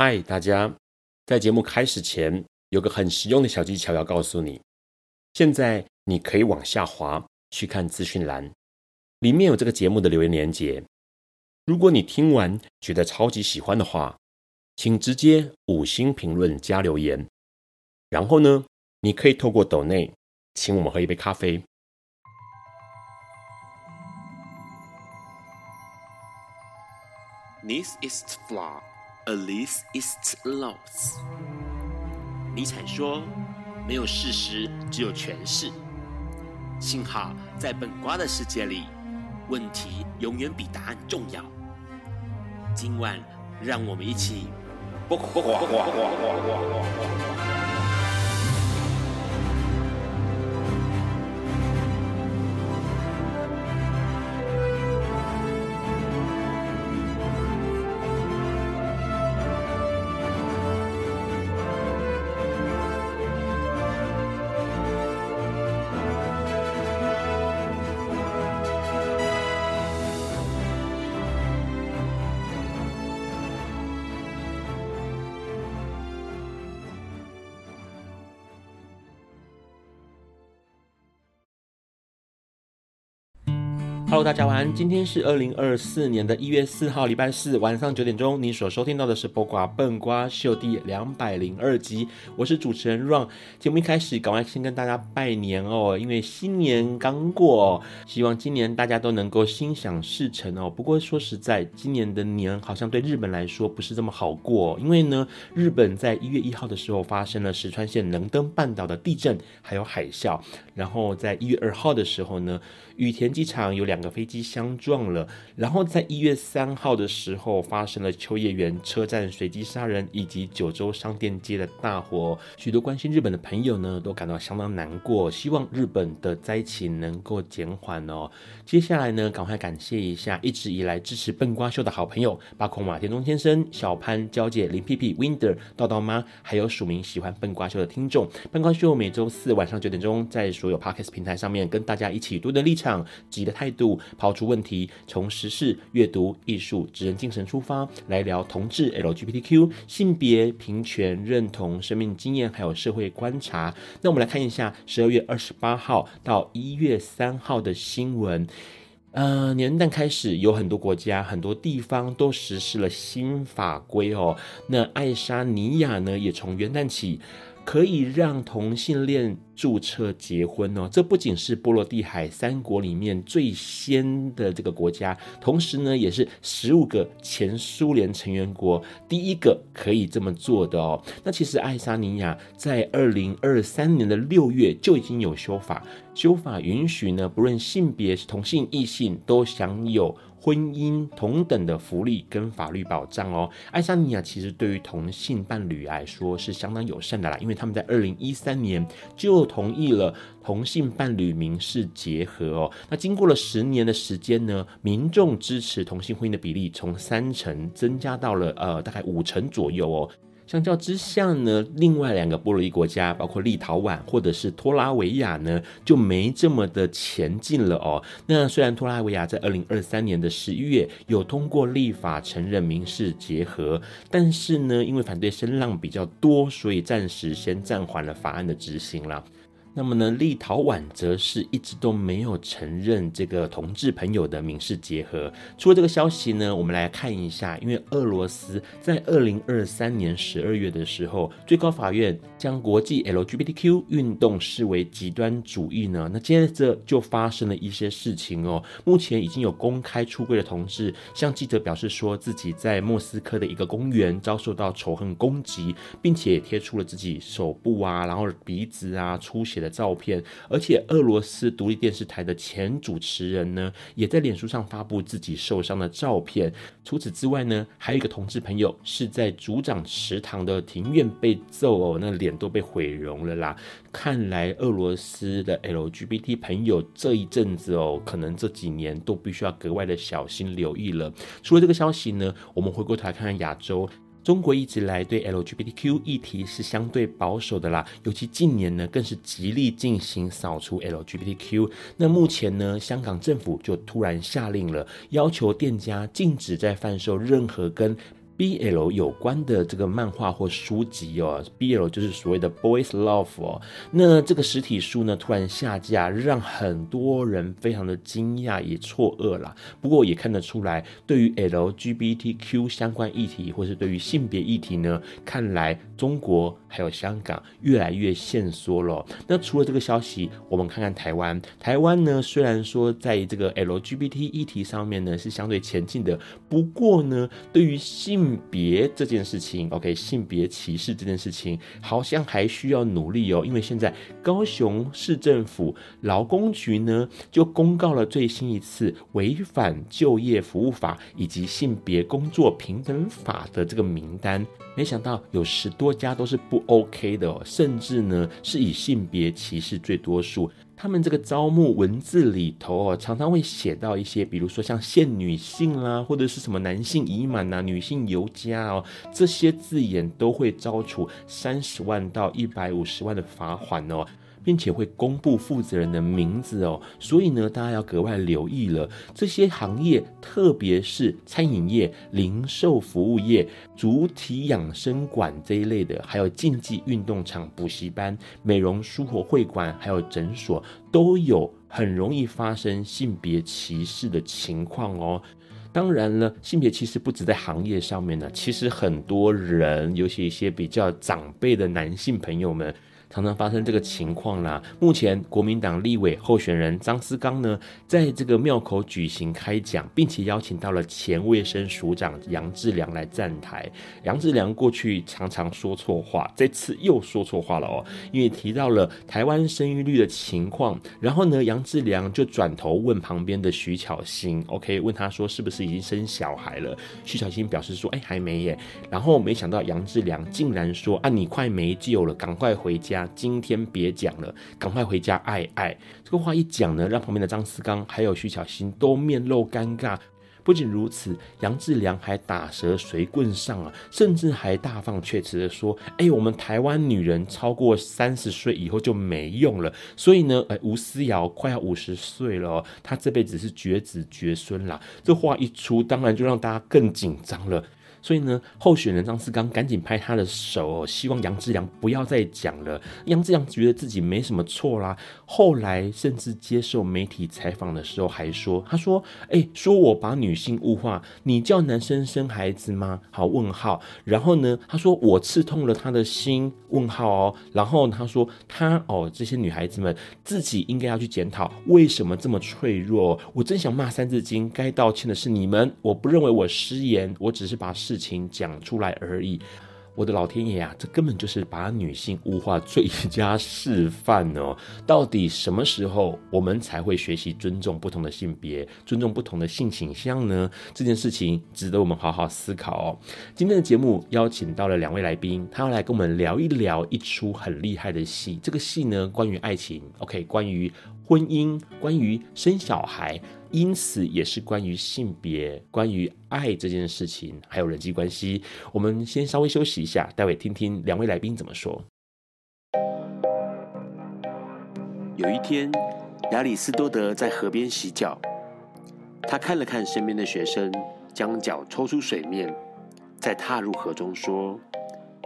嗨，大家！在节目开始前，有个很实用的小技巧要告诉你。现在你可以往下滑去看资讯栏，里面有这个节目的留言连结。如果你听完觉得超级喜欢的话，请直接五星评论加留言。然后呢，你可以透过抖内请我们喝一杯咖啡。This is flaw. Alice is lost。尼采说：“没有事实，只有诠释。”幸好在本瓜的世界里，问题永远比答案重要。今晚，让我们一起。Hello，大家晚安。今天是二零二四年的一月四号，礼拜四晚上九点钟。你所收听到的是《播瓜笨瓜秀》第两百零二集。我是主持人 Ron。节目一开始，赶快先跟大家拜年哦，因为新年刚过，希望今年大家都能够心想事成哦。不过说实在，今年的年好像对日本来说不是这么好过，因为呢，日本在一月一号的时候发生了石川县能登半岛的地震，还有海啸。然后在一月二号的时候呢，羽田机场有两个飞机相撞了，然后在一月三号的时候发生了秋叶原车站随机杀人以及九州商店街的大火，许多关心日本的朋友呢都感到相当难过，希望日本的灾情能够减缓哦。接下来呢，赶快感谢一下一直以来支持笨瓜秀的好朋友，包括马田中先生、小潘、娇姐、林屁屁、Winder、道道妈，还有署名喜欢笨瓜秀的听众。笨瓜秀每周四晚上九点钟在所所有 Podcast 平台上面跟大家一起多的立场。急的态度，抛出问题，从时事、阅读、艺术、职人精神出发，来聊同志、LGBTQ、性别平权、认同、生命经验，还有社会观察。那我们来看一下十二月二十八号到一月三号的新闻。呃，元旦开始，有很多国家、很多地方都实施了新法规哦。那爱沙尼亚呢，也从元旦起。可以让同性恋注册结婚哦，这不仅是波罗的海三国里面最先的这个国家，同时呢，也是十五个前苏联成员国第一个可以这么做的哦。那其实爱沙尼亚在二零二三年的六月就已经有修法，修法允许呢，不论性别同性异性都享有。婚姻同等的福利跟法律保障哦，爱沙尼亚其实对于同性伴侣来说是相当友善的啦，因为他们在二零一三年就同意了同性伴侣民事结合哦。那经过了十年的时间呢，民众支持同性婚姻的比例从三成增加到了呃大概五成左右哦。相较之下呢，另外两个波罗的国家，包括立陶宛或者是托拉维亚呢，就没这么的前进了哦。那虽然托拉维亚在二零二三年的十一月有通过立法承认民事结合，但是呢，因为反对声浪比较多，所以暂时先暂缓了法案的执行了。那么呢，立陶宛则是一直都没有承认这个同志朋友的民事结合。除了这个消息呢，我们来看一下，因为俄罗斯在二零二三年十二月的时候，最高法院将国际 LGBTQ 运动视为极端主义呢。那接着就发生了一些事情哦。目前已经有公开出柜的同志向记者表示说自己在莫斯科的一个公园遭受到仇恨攻击，并且也贴出了自己手部啊，然后鼻子啊出血的照片，而且俄罗斯独立电视台的前主持人呢，也在脸书上发布自己受伤的照片。除此之外呢，还有一个同志朋友是在主长池塘的庭院被揍哦，那脸都被毁容了啦。看来俄罗斯的 LGBT 朋友这一阵子哦，可能这几年都必须要格外的小心留意了。除了这个消息呢，我们回过头来看看亚洲。中国一直来对 LGBTQ 议题是相对保守的啦，尤其近年呢，更是极力进行扫除 LGBTQ。那目前呢，香港政府就突然下令了，要求店家禁止再贩售任何跟 BL 有关的这个漫画或书籍哦，BL 就是所谓的 Boys Love 哦。那这个实体书呢，突然下架，让很多人非常的惊讶也错愕啦。不过也看得出来，对于 LGBTQ 相关议题，或是对于性别议题呢，看来中国还有香港越来越限缩了。那除了这个消息，我们看看台湾。台湾呢，虽然说在这个 LGBT 议题上面呢是相对前进的，不过呢，对于性别这件事情，OK，性别歧视这件事情，好像还需要努力哦。因为现在高雄市政府劳工局呢就公告了最新一次违反就业服务法以及性别工作平等法的这个名单，没想到有十多家都是不 OK 的哦，甚至呢是以性别歧视最多数。他们这个招募文字里头哦，常常会写到一些，比如说像限女性啦，或者是什么男性已满呐、女性尤佳哦，这些字眼都会招处三十万到一百五十万的罚款哦。并且会公布负责人的名字哦，所以呢，大家要格外留意了。这些行业，特别是餐饮业、零售服务业、主体养生馆这一类的，还有竞技运动场、补习班、美容书活会馆，还有诊所，都有很容易发生性别歧视的情况哦。当然了，性别歧视不止在行业上面呢，其实很多人，尤其一些比较长辈的男性朋友们。常常发生这个情况啦。目前国民党立委候选人张思刚呢，在这个庙口举行开讲，并且邀请到了前卫生署长杨志良来站台。杨志良过去常常说错话，这次又说错话了哦，因为提到了台湾生育率的情况。然后呢，杨志良就转头问旁边的徐巧芯，OK，问他说是不是已经生小孩了？徐巧芯表示说，哎，还没耶。然后没想到杨志良竟然说，啊，你快没救了，赶快回家。今天别讲了，赶快回家爱爱。这个话一讲呢，让旁边的张思刚还有徐巧芯都面露尴尬。不仅如此，杨志良还打蛇随棍上啊，甚至还大放厥词的说：“哎，我们台湾女人超过三十岁以后就没用了。所以呢，哎，吴思瑶快要五十岁了，她这辈子是绝子绝孙啦。”这话一出，当然就让大家更紧张了。所以呢，候选人张思刚赶紧拍他的手，希望杨志良不要再讲了。杨志良觉得自己没什么错啦。后来甚至接受媒体采访的时候还说：“他说，哎、说我把女性物化，你叫男生生孩子吗？”好，问号。然后呢，他说我刺痛了他的心，问号哦。然后他说他哦，这些女孩子们自己应该要去检讨为什么这么脆弱。我真想骂三字经，该道歉的是你们。我不认为我失言，我只是把。事情讲出来而已，我的老天爷啊，这根本就是把女性物化最佳示范哦！到底什么时候我们才会学习尊重不同的性别，尊重不同的性倾向呢？这件事情值得我们好好思考哦。今天的节目邀请到了两位来宾，他要来跟我们聊一聊一出很厉害的戏。这个戏呢，关于爱情，OK，关于婚姻，关于生小孩。因此，也是关于性别、关于爱这件事情，还有人际关系。我们先稍微休息一下，待会听听两位来宾怎么说。有一天，亚里斯多德在河边洗脚，他看了看身边的学生，将脚抽出水面，再踏入河中，说：“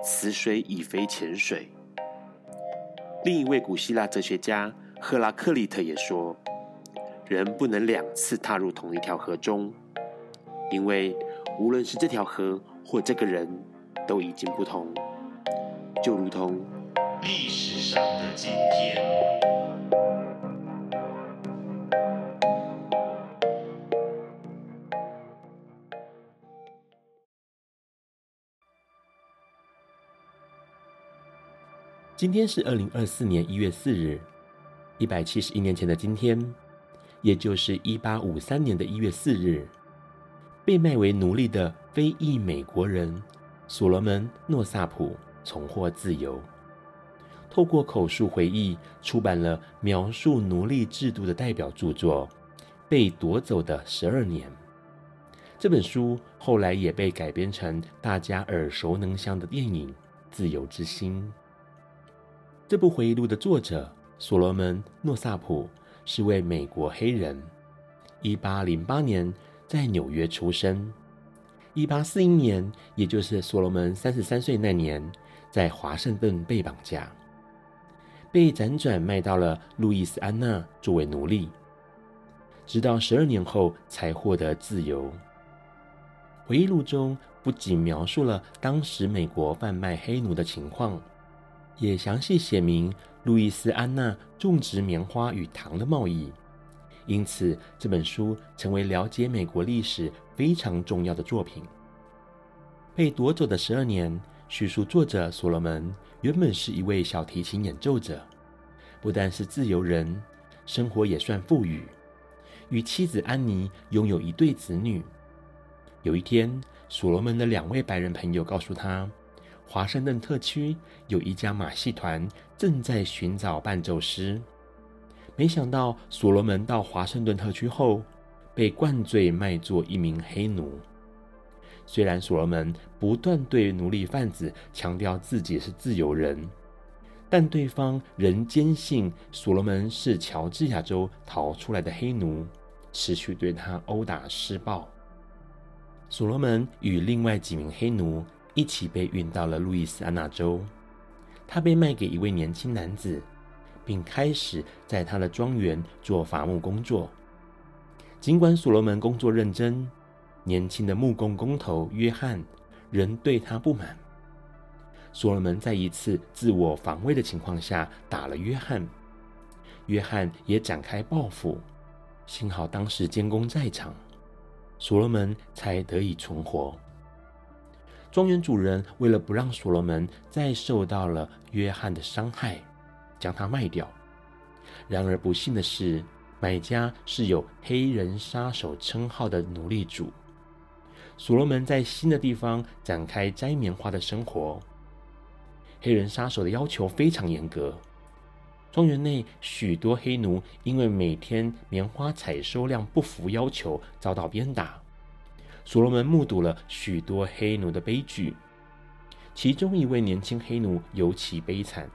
此水已非前水。”另一位古希腊哲学家赫拉克利特也说。人不能两次踏入同一条河中，因为无论是这条河或这个人，都已经不同，就如同历史上的今天。今天是二零二四年一月四日，一百七十一年前的今天。也就是一八五三年的一月四日，被卖为奴隶的非裔美国人所罗门·诺萨普重获自由，透过口述回忆出版了描述奴隶制度的代表著作《被夺走的十二年》。这本书后来也被改编成大家耳熟能详的电影《自由之心》。这部回忆录的作者所罗门·诺萨普。是位美国黑人，一八零八年在纽约出生。一八四一年，也就是所罗门三十三岁那年，在华盛顿被绑架，被辗转卖到了路易斯安那作为奴隶，直到十二年后才获得自由。回忆录中不仅描述了当时美国贩卖黑奴的情况，也详细写明路易斯安那种植棉花与糖的贸易。因此，这本书成为了解美国历史非常重要的作品。被夺走的十二年，叙述作者所罗门原本是一位小提琴演奏者，不但是自由人，生活也算富裕，与妻子安妮拥有一对子女。有一天，所罗门的两位白人朋友告诉他，华盛顿特区有一家马戏团正在寻找伴奏师。没想到，所罗门到华盛顿特区后，被灌醉卖作一名黑奴。虽然所罗门不断对奴隶贩子强调自己是自由人，但对方仍坚信所罗门是乔治亚州逃出来的黑奴，持续对他殴打施暴。所罗门与另外几名黑奴一起被运到了路易斯安那州，他被卖给一位年轻男子。并开始在他的庄园做伐木工作。尽管所罗门工作认真，年轻的木工工头约翰仍对他不满。所罗门在一次自我防卫的情况下打了约翰，约翰也展开报复。幸好当时监工在场，所罗门才得以存活。庄园主人为了不让所罗门再受到了约翰的伤害。将它卖掉。然而不幸的是，买家是有“黑人杀手”称号的奴隶主。所罗门在新的地方展开摘棉花的生活。黑人杀手的要求非常严格，庄园内许多黑奴因为每天棉花采收量不符要求，遭到鞭打。所罗门目睹了许多黑奴的悲剧，其中一位年轻黑奴尤其悲惨。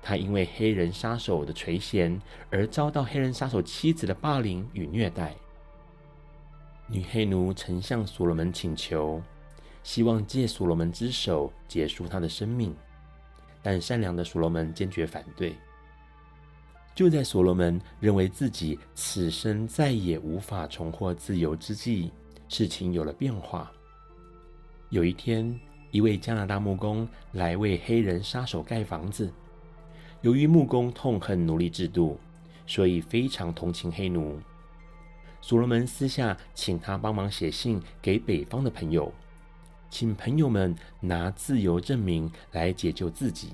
他因为黑人杀手的垂涎而遭到黑人杀手妻子的霸凌与虐待。女黑奴曾向所罗门请求，希望借所罗门之手结束他的生命，但善良的所罗门坚决反对。就在所罗门认为自己此生再也无法重获自由之际，事情有了变化。有一天，一位加拿大木工来为黑人杀手盖房子。由于木工痛恨奴隶制度，所以非常同情黑奴。所罗门私下请他帮忙写信给北方的朋友，请朋友们拿自由证明来解救自己。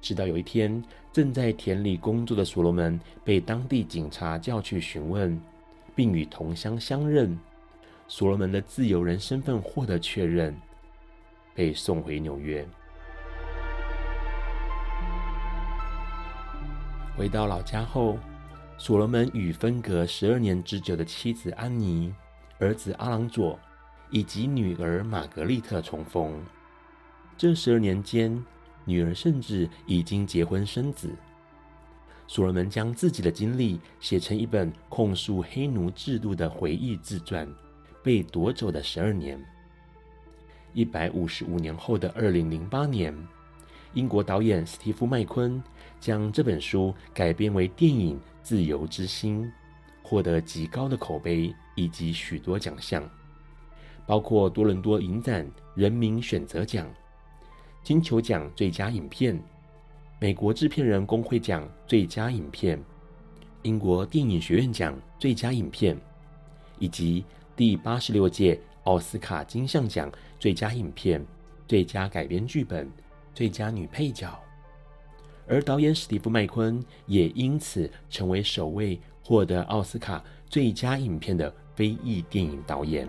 直到有一天，正在田里工作的所罗门被当地警察叫去询问，并与同乡相认，所罗门的自由人身份获得确认，被送回纽约。回到老家后，所罗门与分隔十二年之久的妻子安妮、儿子阿朗佐以及女儿玛格丽特重逢。这十二年间，女儿甚至已经结婚生子。所罗门将自己的经历写成一本控诉黑奴制度的回忆自传《被夺走的十二年》。一百五十五年后的二零零八年，英国导演史蒂夫·麦昆将这本书改编为电影《自由之心》，获得极高的口碑以及许多奖项，包括多伦多影展人民选择奖、金球奖最佳影片、美国制片人工会奖最佳影片、英国电影学院奖最佳影片，以及第八十六届奥斯卡金像奖最佳影片、最佳改编剧本。最佳女配角，而导演史蒂夫·麦昆也因此成为首位获得奥斯卡最佳影片的非裔电影导演。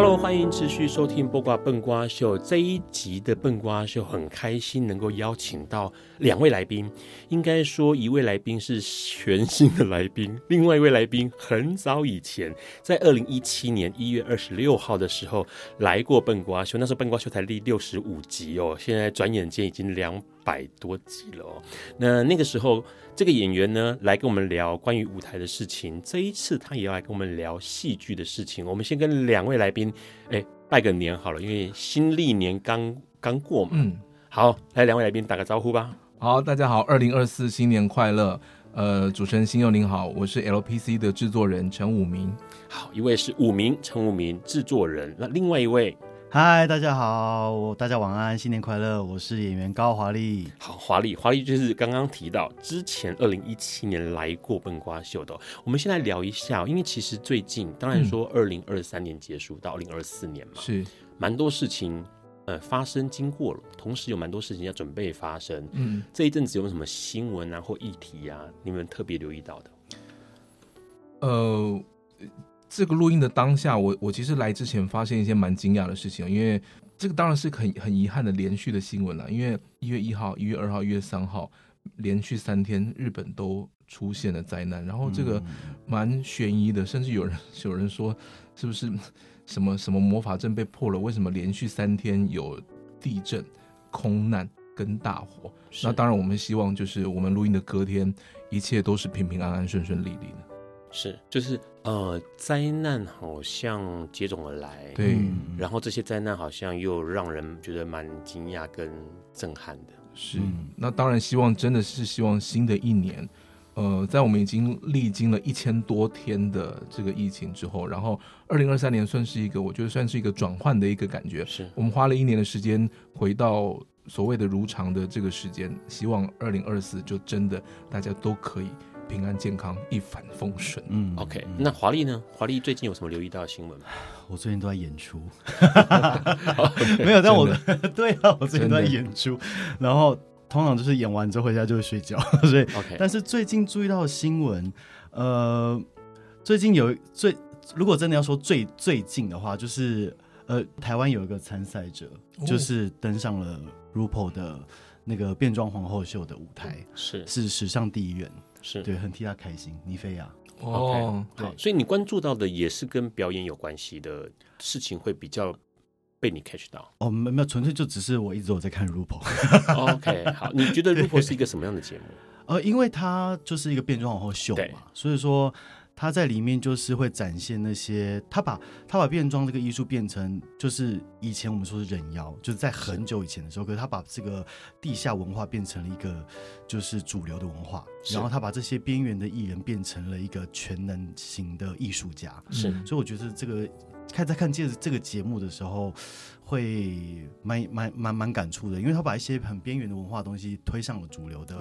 ？Hello，欢迎持续收听《播瓜笨瓜秀》这一集的笨瓜秀，很开心能够邀请到两位来宾。应该说，一位来宾是全新的来宾，另外一位来宾很早以前在二零一七年一月二十六号的时候来过笨瓜秀，那时候笨瓜秀才第六十五集哦，现在转眼间已经两百多集了哦。那那个时候。这个演员呢，来跟我们聊关于舞台的事情。这一次他也要来跟我们聊戏剧的事情。我们先跟两位来宾，哎，拜个年好了，因为新历年刚刚过嘛。嗯，好，来两位来宾打个招呼吧。好，大家好，二零二四新年快乐。呃，主持人星佑您好，我是 LPC 的制作人陈武明。好，一位是武明，陈武明制作人。那另外一位。嗨，大家好，大家晚安，新年快乐！我是演员高华丽。好，华丽，华丽就是刚刚提到之前二零一七年来过笨瓜秀的。我们先来聊一下，因为其实最近，当然说二零二三年结束到二零二四年嘛，是蛮多事情呃发生经过了，同时有蛮多事情要准备发生。嗯，这一阵子有什么新闻啊或议题啊，你们特别留意到的？呃。这个录音的当下，我我其实来之前发现一些蛮惊讶的事情，因为这个当然是很很遗憾的连续的新闻了。因为一月一号、一月二号、一月三号连续三天，日本都出现了灾难，然后这个蛮悬疑的，甚至有人 有人说是不是什么什么魔法阵被破了？为什么连续三天有地震、空难跟大火？那当然，我们希望就是我们录音的隔天，一切都是平平安安、顺顺利利的。是，就是呃，灾难好像接踵而来，对、嗯，然后这些灾难好像又让人觉得蛮惊讶跟震撼的。是，那当然希望真的是希望新的一年，呃，在我们已经历经了一千多天的这个疫情之后，然后二零二三年算是一个，我觉得算是一个转换的一个感觉。是我们花了一年的时间回到所谓的如常的这个时间，希望二零二四就真的大家都可以。平安健康，一帆风顺。嗯，OK。那华丽呢？华丽最近有什么留意到的新闻吗？我最近都在演出，没有。但我 对啊，我最近都在演出，然后通常就是演完之后回家就会睡觉。所以，OK。但是最近注意到的新闻，呃，最近有最如果真的要说最最近的话，就是呃，台湾有一个参赛者，就是登上了 RuPaul 的那个变装皇后秀的舞台，是是史上第一人。是对，很替他开心。尼菲亚哦，对，所以你关注到的也是跟表演有关系的事情，会比较被你 catch 到。哦，没没有，纯粹就只是我一直有在看 RuPaul。OK，好，你觉得 RuPaul 是一个什么样的节目？呃，因为它就是一个变装皇后秀嘛，所以说。他在里面就是会展现那些，他把他把变装这个艺术变成，就是以前我们说是人妖，就是在很久以前的时候，可是他把这个地下文化变成了一个就是主流的文化，然后他把这些边缘的艺人变成了一个全能型的艺术家，是，所以我觉得这个看在看这这个节目的时候，会蛮蛮蛮蛮感触的，因为他把一些很边缘的文化东西推上了主流的。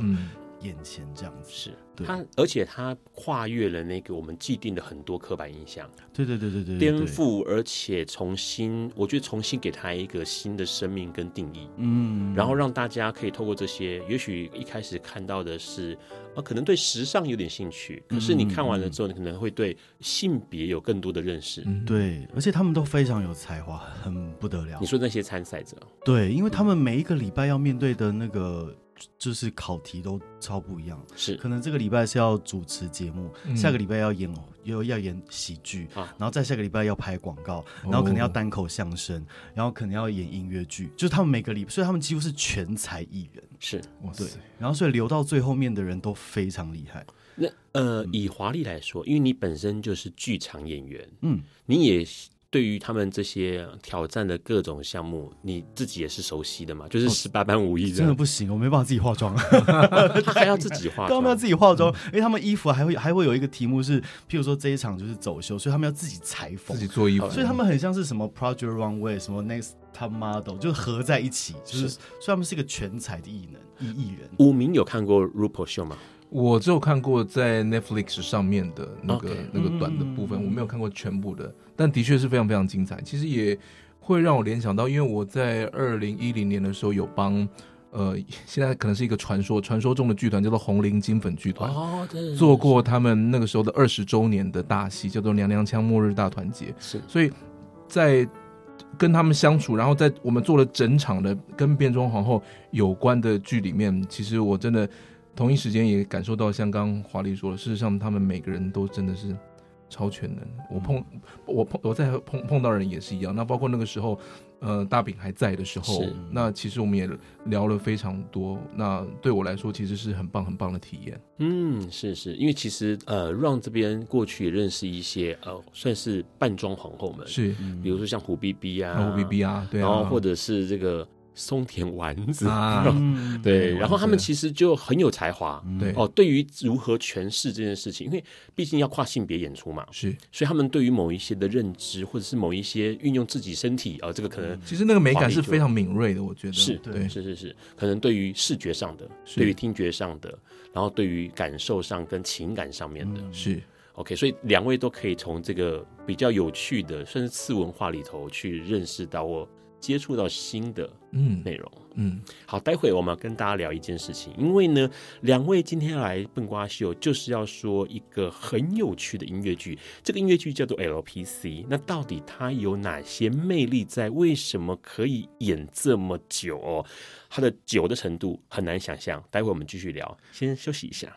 嗯眼前这样子。是。他，而且他跨越了那个我们既定的很多刻板印象，对对对对对，颠覆，而且重新，我觉得重新给他一个新的生命跟定义，嗯，然后让大家可以透过这些，也许一开始看到的是，呃，可能对时尚有点兴趣，可是你看完了之后，你可能会对性别有更多的认识，嗯，对，而且他们都非常有才华，很不得了。你说那些参赛者，对，因为他们每一个礼拜要面对的那个。就是考题都超不一样，是。可能这个礼拜是要主持节目，嗯、下个礼拜要演又要演喜剧，啊，然后再下个礼拜要拍广告，然后可能要单口相声，哦，然后可能要演音乐剧，就是他们每个礼拜，所以他们几乎是全才艺人，是。哇对，然后所以留到最后面的人都非常厉害。那呃，以华丽来说，因为你本身就是剧场演员，嗯，你也。对于他们这些挑战的各种项目，你自己也是熟悉的嘛？就是十八般武艺，真的不行，我没办法自己化妆，他还要自己化 妆，他们要自己化妆，因为他们衣服还会还会有一个题目是，譬如说这一场就是走秀，所以他们要自己裁缝，自己做衣服，所以他们很像是什么 Project Runway，什么 Next Top Model，就是合在一起，就是，是。所以他们是一个全才的艺能艺艺人。武明有看过 RuPaul 秀吗？我只有看过在 Netflix 上面的那个、okay. 那个短的部分，我没有看过全部的，但的确是非常非常精彩。其实也会让我联想到，因为我在二零一零年的时候有帮。呃，现在可能是一个传说，传说中的剧团叫做红菱金粉剧团，哦，对，做过他们那个时候的二十周年的大戏，叫做《娘娘腔末日大团结》。是，所以在跟他们相处，然后在我们做了整场的跟变装皇后有关的剧里面，其实我真的同一时间也感受到，像刚刚华丽说的，事实上他们每个人都真的是。超全能，我碰我碰我在碰碰到人也是一样。那包括那个时候，呃，大饼还在的时候，那其实我们也聊了非常多。那对我来说，其实是很棒很棒的体验。嗯，是是，因为其实呃，Ron 这边过去也认识一些呃，算是扮装皇后们，是，比如说像胡 B B 啊，胡 B B 啊，对啊，然后或者是这个。松田丸子。啊，对，然后他们其实就很有才华，对。哦，对于如何诠释这件事情，因为毕竟要跨性别演出嘛，是，所以他们对于某一些的认知，或者是某一些运用自己身体啊，这个可能其实那个美感是非常敏锐的，我觉得。是对，是是是，可能对于视觉上的，对于听觉上的，然后对于感受上跟情感上面的，是。OK，所以两位都可以从这个比较有趣的，甚至次文化里头去认识到我。接触到新的嗯内容嗯，好，待会我们要跟大家聊一件事情，因为呢，两位今天来笨瓜秀就是要说一个很有趣的音乐剧，这个音乐剧叫做 LPC，那到底它有哪些魅力在？为什么可以演这么久哦？它的久的程度很难想象，待会我们继续聊，先休息一下。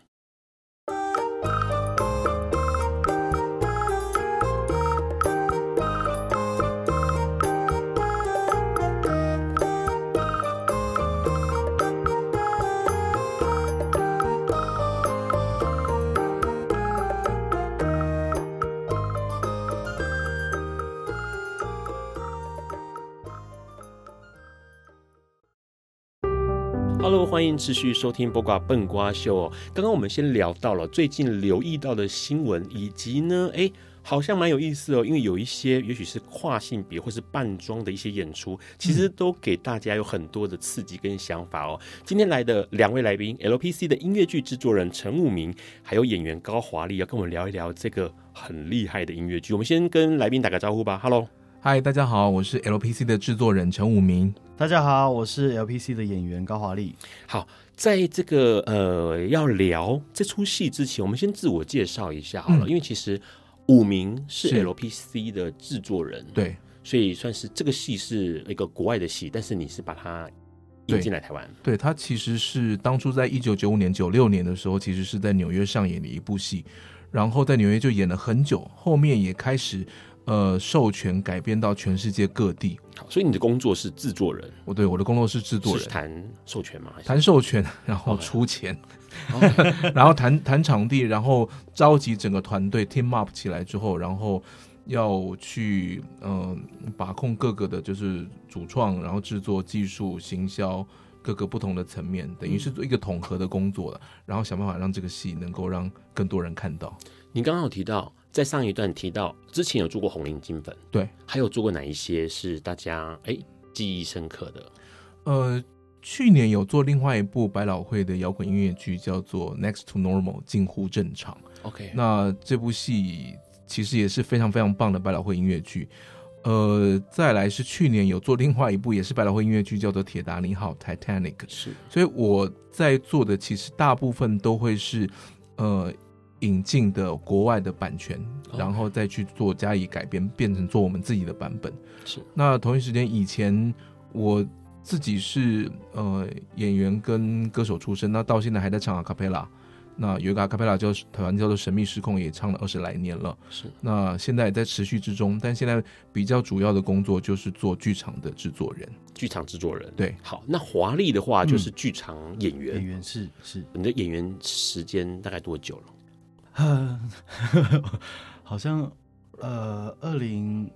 欢迎持续收听播瓜笨瓜秀哦。刚刚我们先聊到了最近留意到的新闻，以及呢，哎，好像蛮有意思哦。因为有一些也许是跨性别或是扮装的一些演出，其实都给大家有很多的刺激跟想法哦。今天来的两位来宾，LPC 的音乐剧制作人陈武明，还有演员高华丽，要跟我们聊一聊这个很厉害的音乐剧。我们先跟来宾打个招呼吧。Hello。嗨，大家好，我是 LPC 的制作人陈武明。大家好，我是 LPC 的演员高华丽。好，在这个呃要聊这出戏之前，我们先自我介绍一下好了，嗯、因为其实武明是 LPC 的制作人，对，所以算是这个戏是一个国外的戏，但是你是把它引进来台湾。对，它其实是当初在一九九五年、九六年的时候，其实是在纽约上演的一部戏，然后在纽约就演了很久，后面也开始。呃，授权改编到全世界各地。好，所以你的工作是制作人。我对我的工作是制作人，谈授权吗？谈授权，然后出钱，Okay. 然后谈谈场地，然后召集整个团队 team up 起来之后，然后要去嗯、呃、把控各个的，就是主创，然后制作、技术、行销各个不同的层面，等于是做一个统合的工作了。然后想办法让这个戏能够让更多人看到。你刚刚有提到。在上一段提到，之前有做过红菱金粉，对，还有做过哪一些是大家哎记忆深刻的？呃，去年有做另外一部百老汇的摇滚音乐剧，叫做《Next to Normal》近乎正常。OK，那这部戏其实也是非常非常棒的百老汇音乐剧。呃，再来是去年有做另外一部也是百老汇音乐剧，叫做《铁达尼号》（Titanic）。是，所以我在做的其实大部分都会是呃。引进的国外的版权，然后再去做加以改编，变成做我们自己的版本。是。那同一时间，以前我自己是呃演员跟歌手出身，那到现在还在唱阿卡贝拉。那有一个阿卡贝拉叫台湾叫做《神秘失控》，也唱了二十来年了。是。那现在也在持续之中，但现在比较主要的工作就是做剧场的制作人。剧场制作人。对。好，那华丽的话就是剧场演员。嗯、演员是是。你的演员时间大概多久了？呃，好像呃，二零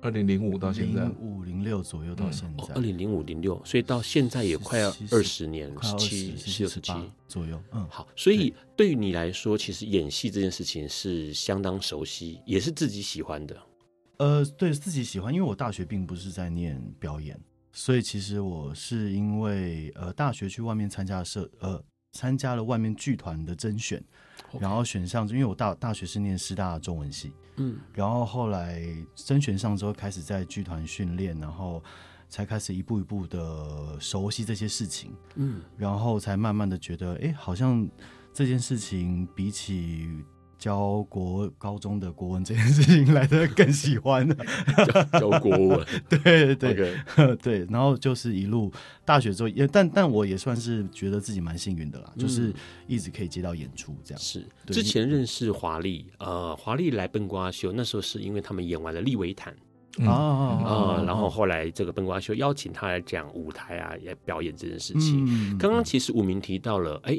二零零五到现在，五零六左右到现在，二零零五零六，所以到现在也快要二十年，十七、十七左右。嗯，好，所以对于你来说，其实演戏这件事情是相当熟悉，也是自己喜欢的。呃，对自己喜欢，因为我大学并不是在念表演，所以其实我是因为呃大学去外面参加社呃。参加了外面剧团的甄选.然后选上，因为我大大学是念师大的中文系，嗯，然后后来甄选上之后，开始在剧团训练，然后才开始一步一步的熟悉这些事情，嗯，然后才慢慢的觉得，哎，好像这件事情比起。教国高中的国文这件事情来的更喜欢教，教国文，对对 Okay. 对，然后就是一路大学之后也，但但我也算是觉得自己蛮幸运的啦，嗯、就是一直可以接到演出这样。是之前认识华丽，呃，华丽来笨瓜秀，那时候是因为他们演完了利维坦啊啊，然后后来这个笨瓜秀邀请他来讲舞台啊，也表演这件事情。嗯、刚刚其实武明提到了，哎。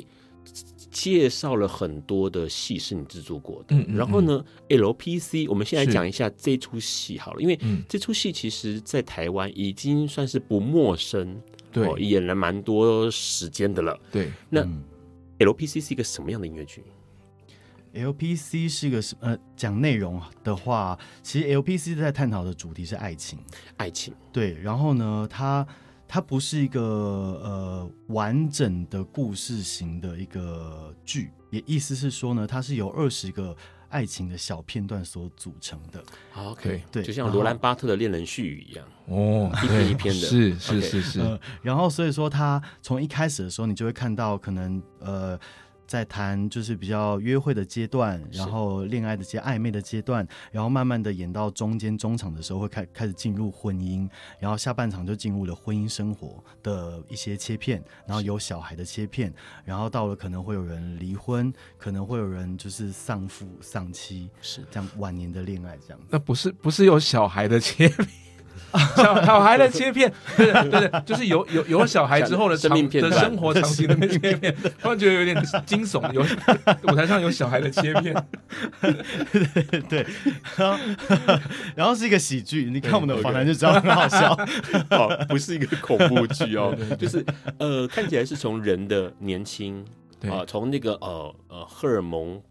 介绍了很多的戏是你制作过的，嗯，嗯，嗯，然后呢，LPC，我们先来讲一下这出戏好了，因为这出戏其实在台湾已经算是不陌生，对、哦，演了蛮多时间的了，对。那 LPC 是一个什么样的音乐剧？LPC 是一个什呃，讲内容的话，其实 LPC 在探讨的主题是爱情，爱情，对。然后呢，它。它不是一个呃完整的故事型的一个剧，也意思是说呢，它是由二十个爱情的小片段所组成的。OK，对，就像罗兰巴特的《恋人絮语》一样哦，一篇一篇的，是是是是。呃，然后所以说，它从一开始的时候，你就会看到可能呃。在谈就是比较约会的阶段，然后恋爱的些暧昧的阶段，然后慢慢的演到中间中场的时候会开开始进入婚姻，然后下半场就进入了婚姻生活的一些切片，然后有小孩的切片，然后到了可能会有人离婚，可能会有人就是丧父丧妻，是这样晚年的恋爱这样。那不是不是有小孩的切片。小小孩的切片，对对对，就是有有有小孩之后的长的生活场景的切片，突然觉得有点惊悚。有舞台上有小孩的切片，对对，然后然后是一个喜剧，你看我们的访谈就知道很好笑。好，不是一个恐怖剧哦，就是呃，看起来是从人的年轻啊，从那个呃呃荷尔蒙。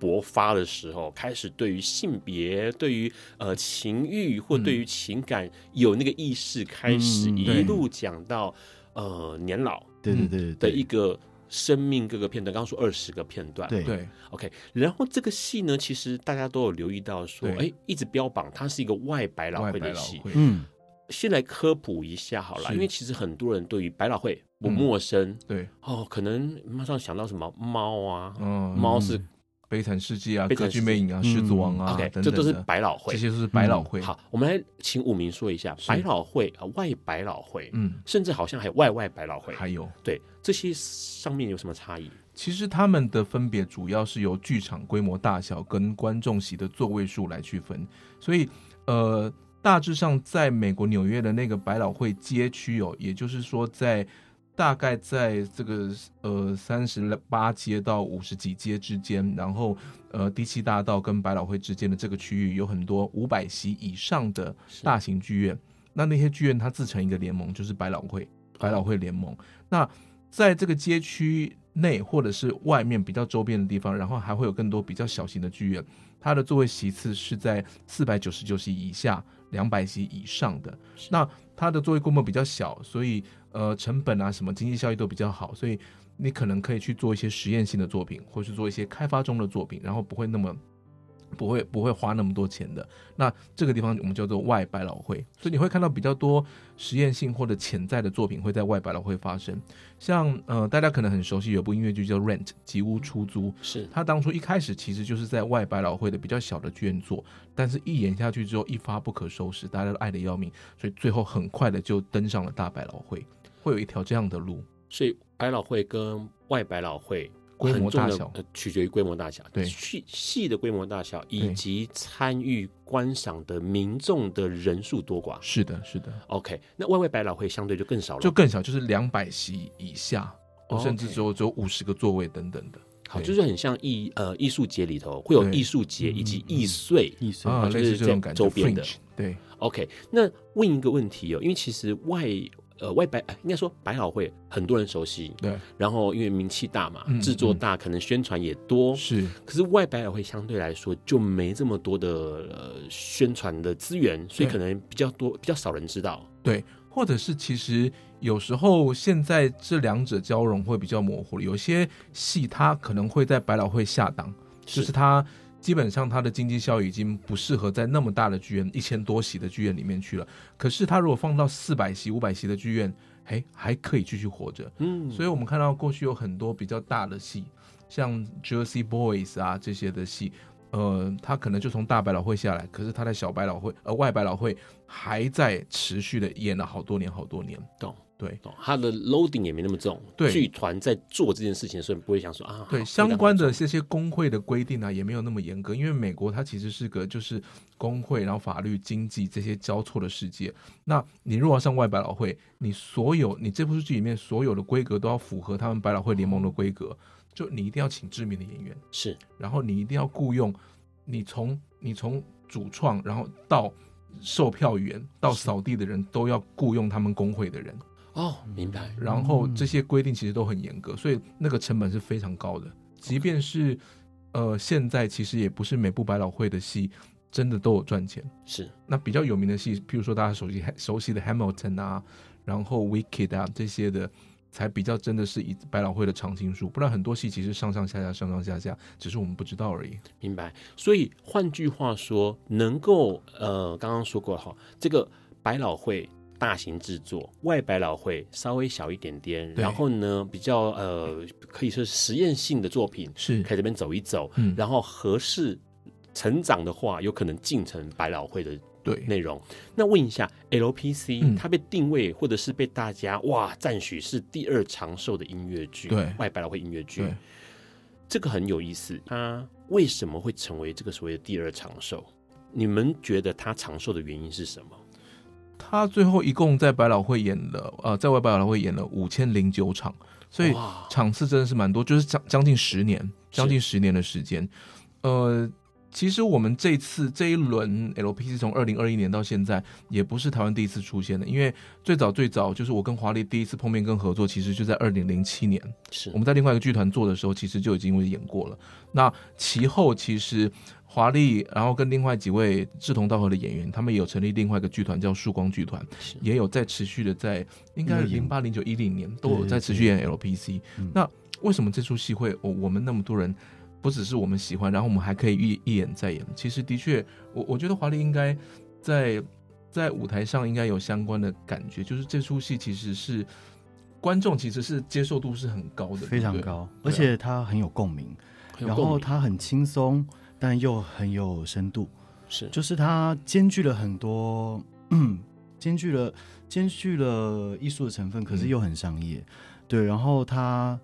勃发的时候，开始对于性别、对于呃情欲或对于情感有那个意识，开始一路讲到、嗯、呃年老，对对对的一个生命各个片段。刚刚说二十个片段，对对，OK。然后这个戏呢，其实大家都有留意到说，哎对，一直标榜它是一个外百老汇的戏。嗯，先来科普一下好了，因为其实很多人对于百老汇不陌生，嗯、对。哦，可能马上想到什么猫啊，嗯，猫是。悲惨世界啊，歌剧魅影啊，狮子王啊，OK，这都是百老汇，这些都是百老汇。好，我们来请武明说一下百老汇啊，外百老汇，嗯，甚至好像还有外外百老汇，还有对这些上面有什么差异？其实他们的分别主要是由剧场规模大小跟观众席的座位数来区分，所以呃，大致上在美国纽约的那个百老汇街区哦，也就是说在。大概在这个呃三十八街到五十几街之间，然后呃第七大道跟百老汇之间的这个区域有很多五百席以上的大型剧院。那那些剧院它自成一个联盟，就是百老汇百老汇联盟。哦、那在这个街区内或者是外面比较周边的地方，然后还会有更多比较小型的剧院，它的座位席次是在四百九十九席以下，两百席以上的。那它的座位规模比较小，所以。呃，成本啊，什么经济效益都比较好，所以你可能可以去做一些实验性的作品，或是做一些开发中的作品，然后不会那么不会不会花那么多钱的。那这个地方我们叫做外百老汇，所以你会看到比较多实验性或者潜在的作品会在外百老汇发生。像呃，大家可能很熟悉有部音乐剧叫《Rent》，吉屋出租，是他当初一开始其实就是在外百老汇的比较小的剧院做，但是一演下去之后一发不可收拾，大家都爱得要命，所以最后很快的就登上了大百老汇。会有一条这样的路，所以百老汇跟外百老汇规模大小，取决于规模大小，对戏戏的规模大小以及参与观赏的民众的人数多寡。是的，是的。OK，那外外百老汇相对就更少了，就更小，就是两百席以下，甚至只有只有五十个座位等等的。好，就是很像艺呃艺术节里头会有艺术节以及艺穗，艺穗啊，就是这种感觉周边的。对，OK，那问一个问题哦，因为其实外。呃，外百应该说百老汇很多人熟悉，对。然后因为名气大嘛，制作大，可能宣传也多，是。可是外百老汇相对来说就没这么多的呃宣传的资源，所以可能比较多比较少人知道。对，或者是其实有时候现在这两者交融会比较模糊，有些戏它可能会在百老汇下档，就是它基本上它的经济效益已经不适合在那么大的剧院一千多席的剧院里面去了。可是它如果放到四百席、五百席的剧院，哎，还可以继续活着。嗯，所以我们看到过去有很多比较大的戏，像 Jersey Boys 啊这些的戏。呃，他可能就从大百老汇下来，可是他在小百老汇，呃，外百老汇还在持续的演了好多年，好多年。懂，对，懂。他的 loading 也没那么重。对，剧团在做这件事情的时候，你不会想说啊，对，相关的这些工会的规定啊，也没有那么严格，因为美国它其实是个就是工会，然后法律、经济这些交错的世界。那你如果要上外百老汇，你所有你这部剧里面所有的规格都要符合他们百老汇联盟的规格。就你一定要请知名的演员，是，然后你一定要雇佣，你从你从主创，然后到售票员，到扫地的人都要雇佣他们工会的人。哦，明白。然后这些规定其实都很严格，所以那个成本是非常高的。即便是呃，现在其实也不是每部百老汇的戏真的都有赚钱。是，那比较有名的戏，譬如说大家熟悉熟悉的 Hamilton 啊，然后 Wicked 啊这些的。才比较真的是以百老汇的常青树，不然很多戏其实上上下下上上下下，只是我们不知道而已。明白。所以换句话说，能够呃，刚刚说过哈，这个百老汇大型制作，外百老汇稍微小一点点，然后呢比较呃可以说是实验性的作品，是可以这边走一走，嗯，然后合适成长的话，有可能进成百老汇的。对内容，那问一下，LPC、嗯、它被定位或者是被大家哇赞许是第二长寿的音乐剧，对，外百老汇音乐剧，这个很有意思。它为什么会成为这个所谓的第二长寿？你们觉得它长寿的原因是什么？它最后一共在百老汇演了，呃，在外百老汇演了五千零九场，所以场次真的是蛮多，就是将将近十年，将近十年的时间，呃。其实我们这次这一轮 LPC 从二零二一年到现在，也不是台湾第一次出现的，因为最早最早就是我跟华丽第一次碰面跟合作，其实就在二零零七年。是我们在另外一个剧团做的时候，其实就已经会演过了。那其后其实华丽，然后跟另外几位志同道合的演员，他们也有成立另外一个剧团叫曙光剧团，也有在持续的在应该零八零九一零年都有在持续演 LPC。那为什么这出戏会我我们那么多人？不只是我们喜欢，然后我们还可以一一演再演。其实的确，我我觉得华丽应该在在舞台上应该有相关的感觉，就是这出戏其实是观众其实是接受度是很高的，非常高，而且它很有共鸣，然后它很轻松，但又很有深度，是。就是它兼具了很多，嗯，兼具了兼具了艺术的成分，可是又很商业，嗯、对，然后它。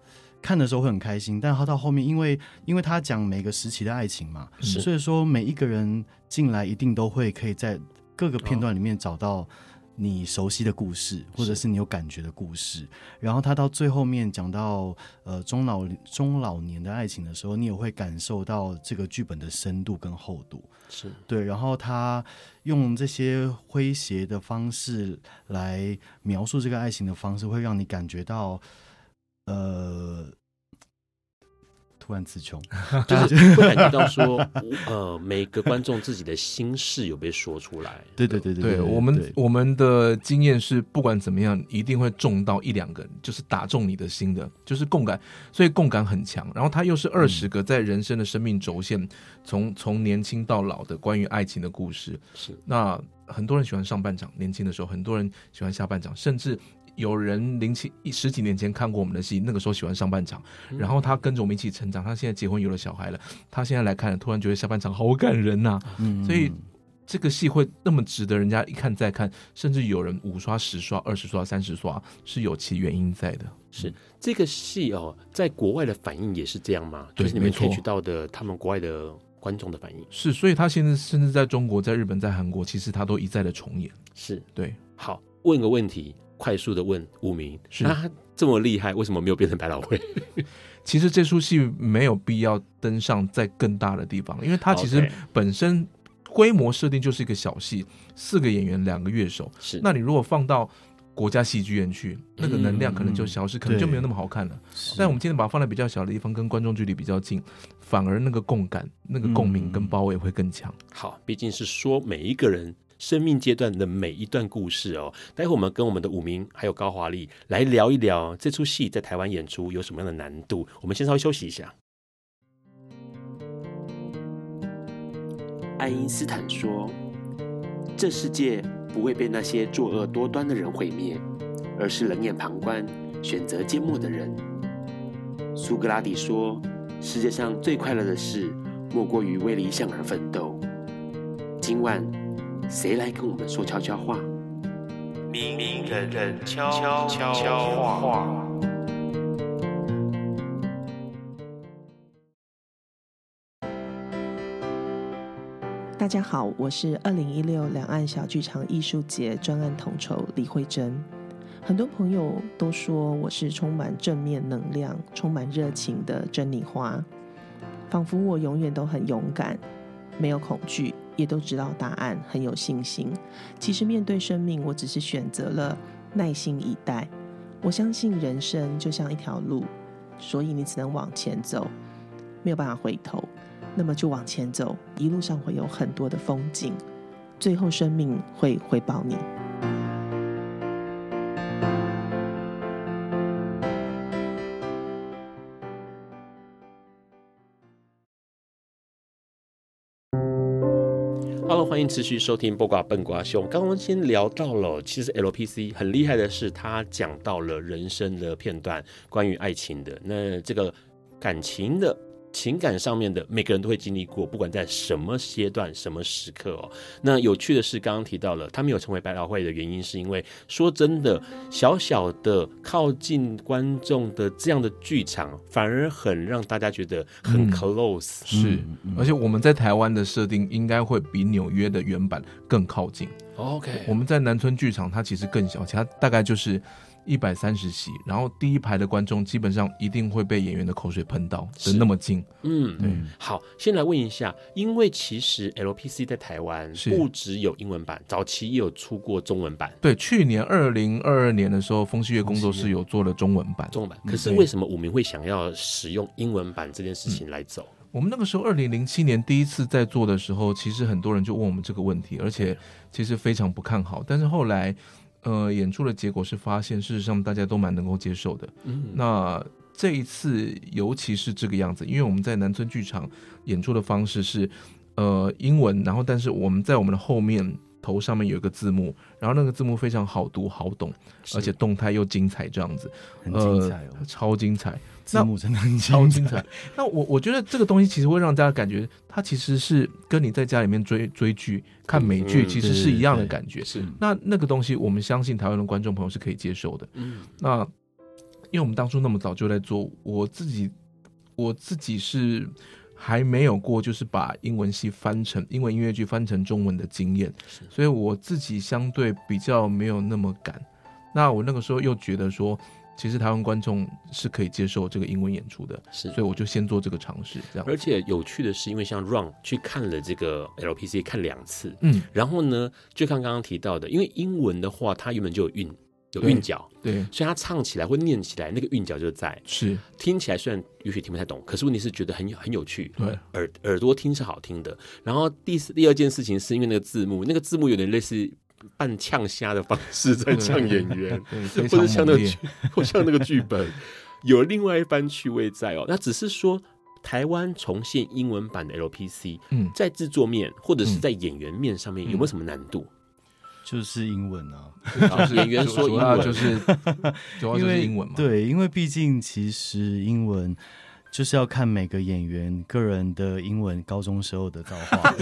看的时候会很开心，但他到后面，因为因为他讲每个时期的爱情嘛，所以说每一个人进来一定都会可以在各个片段里面找到你熟悉的故事，或者是你有感觉的故事。然后他到最后面讲到呃中老中老年的爱情的时候，你也会感受到这个剧本的深度跟厚度。是对，然后他用这些诙谐的方式来描述这个爱情的方式，会让你感觉到。呃，突然词穷，就是会感觉到说，呃，每个观众自己的心事有被说出来。对对对对，对，对，我们我们的经验是，不管怎么样，一定会中到一两个，就是打中你的心的，就是共感，所以共感很强。然后他又是二十个在人生的生命轴线，从从年轻到老的关于爱情的故事。是，那很多人喜欢上半场，年轻的时候，很多人喜欢下半场，甚至。有人零七十几年前看过我们的戏，那个时候喜欢上半场，然后他跟着我们一起成长，他现在结婚有了小孩了，他现在来看，突然觉得下半场好感人呐、啊，嗯，所以这个戏会那么值得人家一看再看，甚至有人五刷、十刷、二十刷、三十刷，是有其原因在的。是这个戏哦，在国外的反应也是这样吗？对，就是你们提取到的他们国外的观众的反应是，所以他现在甚至在中国、在日本、在韩国，其实他都一再的重演。是对。好，问个问题。快速的问五名，是他这么厉害，为什么没有变成百老汇？其实这出戏没有必要登上在更大的地方，因为它其实本身规模设定就是一个小戏，四个演员，两个乐手。是，那你如果放到国家戏剧院去，那个能量可能就消失，嗯、可能就没有那么好看了。但我们今天把它放在比较小的地方，跟观众距离比较近，反而那个共感、那个共鸣跟包围会更强。好，毕竟是说每一个人。生命阶段的每一段故事哦。待会我们跟我们的武明还有高华丽来聊一聊这出戏在台湾演出有什么样的难度。我们先稍微休息一下。爱因斯坦说：“这世界不会被那些作恶多端的人毁灭，而是冷眼旁观、选择缄默的人。”苏格拉底说：“世界上最快乐的事，莫过于为理想而奋斗。”今晚，谁来跟我们说悄悄话？明人人悄悄话。大家好，我是二零一六两岸小剧场艺术节专案统筹李慧珍。很多朋友都说我是充满正面能量、充满热情的珍妮花，仿佛我永远都很勇敢，没有恐惧，也都知道答案，很有信心。其实面对生命，我只是选择了耐心以待。我相信人生就像一条路，所以你只能往前走，没有办法回头。那么就往前走，一路上会有很多的风景，最后生命会回报你。欢迎持续收听《播瓜笨瓜兄》。刚刚先聊到了，其实 LPC 很厉害的是，他讲到了人生的片段，关于爱情的，那这个感情的。情感上面的每个人都会经历过，不管在什么阶段、什么时刻哦。那有趣的是，刚刚提到了他没有成为百老汇的原因，是因为说真的，小小的靠近观众的这样的剧场，反而很让大家觉得很 close。嗯、是，而且我们在台湾的设定应该会比纽约的原版更靠近。OK，我们在南村剧场，它其实更小，其他大概就是。一百三十席，然后第一排的观众基本上一定会被演员的口水喷到，是那么近。嗯，对。好，先来问一下，因为其实 LPC 在台湾不只有英文版，早期也有出过中文版。对，去年二零二二年的时候，风戏月工作室有做了中文版。中文版。可是为什么武明会想要使用英文版这件事情来走？嗯、我们那个时候二零零七年第一次在做的时候，其实很多人就问我们这个问题，而且其实非常不看好。但是后来。呃，演出的结果是发现，事实上大家都蛮能够接受的。嗯，那这一次尤其是这个样子，因为我们在南村剧场演出的方式是，呃，英文，然后但是我们在我们的后面头上面有一个字幕，然后那个字幕非常好读好懂，而且动态又精彩，这样子，很精彩哦，呃、超精彩。字幕真的很超精彩。那我我觉得这个东西其实会让大家感觉，它其实是跟你在家里面追追剧、看美剧其实是一样的感觉。是。那那个东西，我们相信台湾的观众朋友是可以接受的。嗯。那因为我们当初那么早就在做，我自己我自己是还没有过，就是把英文戏翻成英文音乐剧翻成中文的经验，所以我自己相对比较没有那么敢。那我那个时候又觉得说。其实台湾观众是可以接受这个英文演出的，是，所以我就先做这个尝试，这样。而且有趣的是，因为像 Run 去看了这个 LPC 看两次，嗯，然后呢，就看刚刚提到的，因为英文的话，它原本就有韵，有韵脚，对，所以它唱起来或念起来，那个韵脚就在，是，听起来虽然也许听不太懂，可是问题是觉得很很有趣，对，耳耳朵听是好听的。然后第四第二件事情是因为那个字幕，那个字幕有点类似。半呛虾的方式在呛演员，或者像那个剧，或像那个剧本，有另外一番趣味在哦。那只是说，台湾重现英文版的 LPC，嗯，在制作面或者是在演员面上面有没有什么难度？就是英文啊，就是演员说英文，就是主要就是英文嘛。对，因为毕竟其实英文。就是要看每个演员个人的英文高中时候的造化，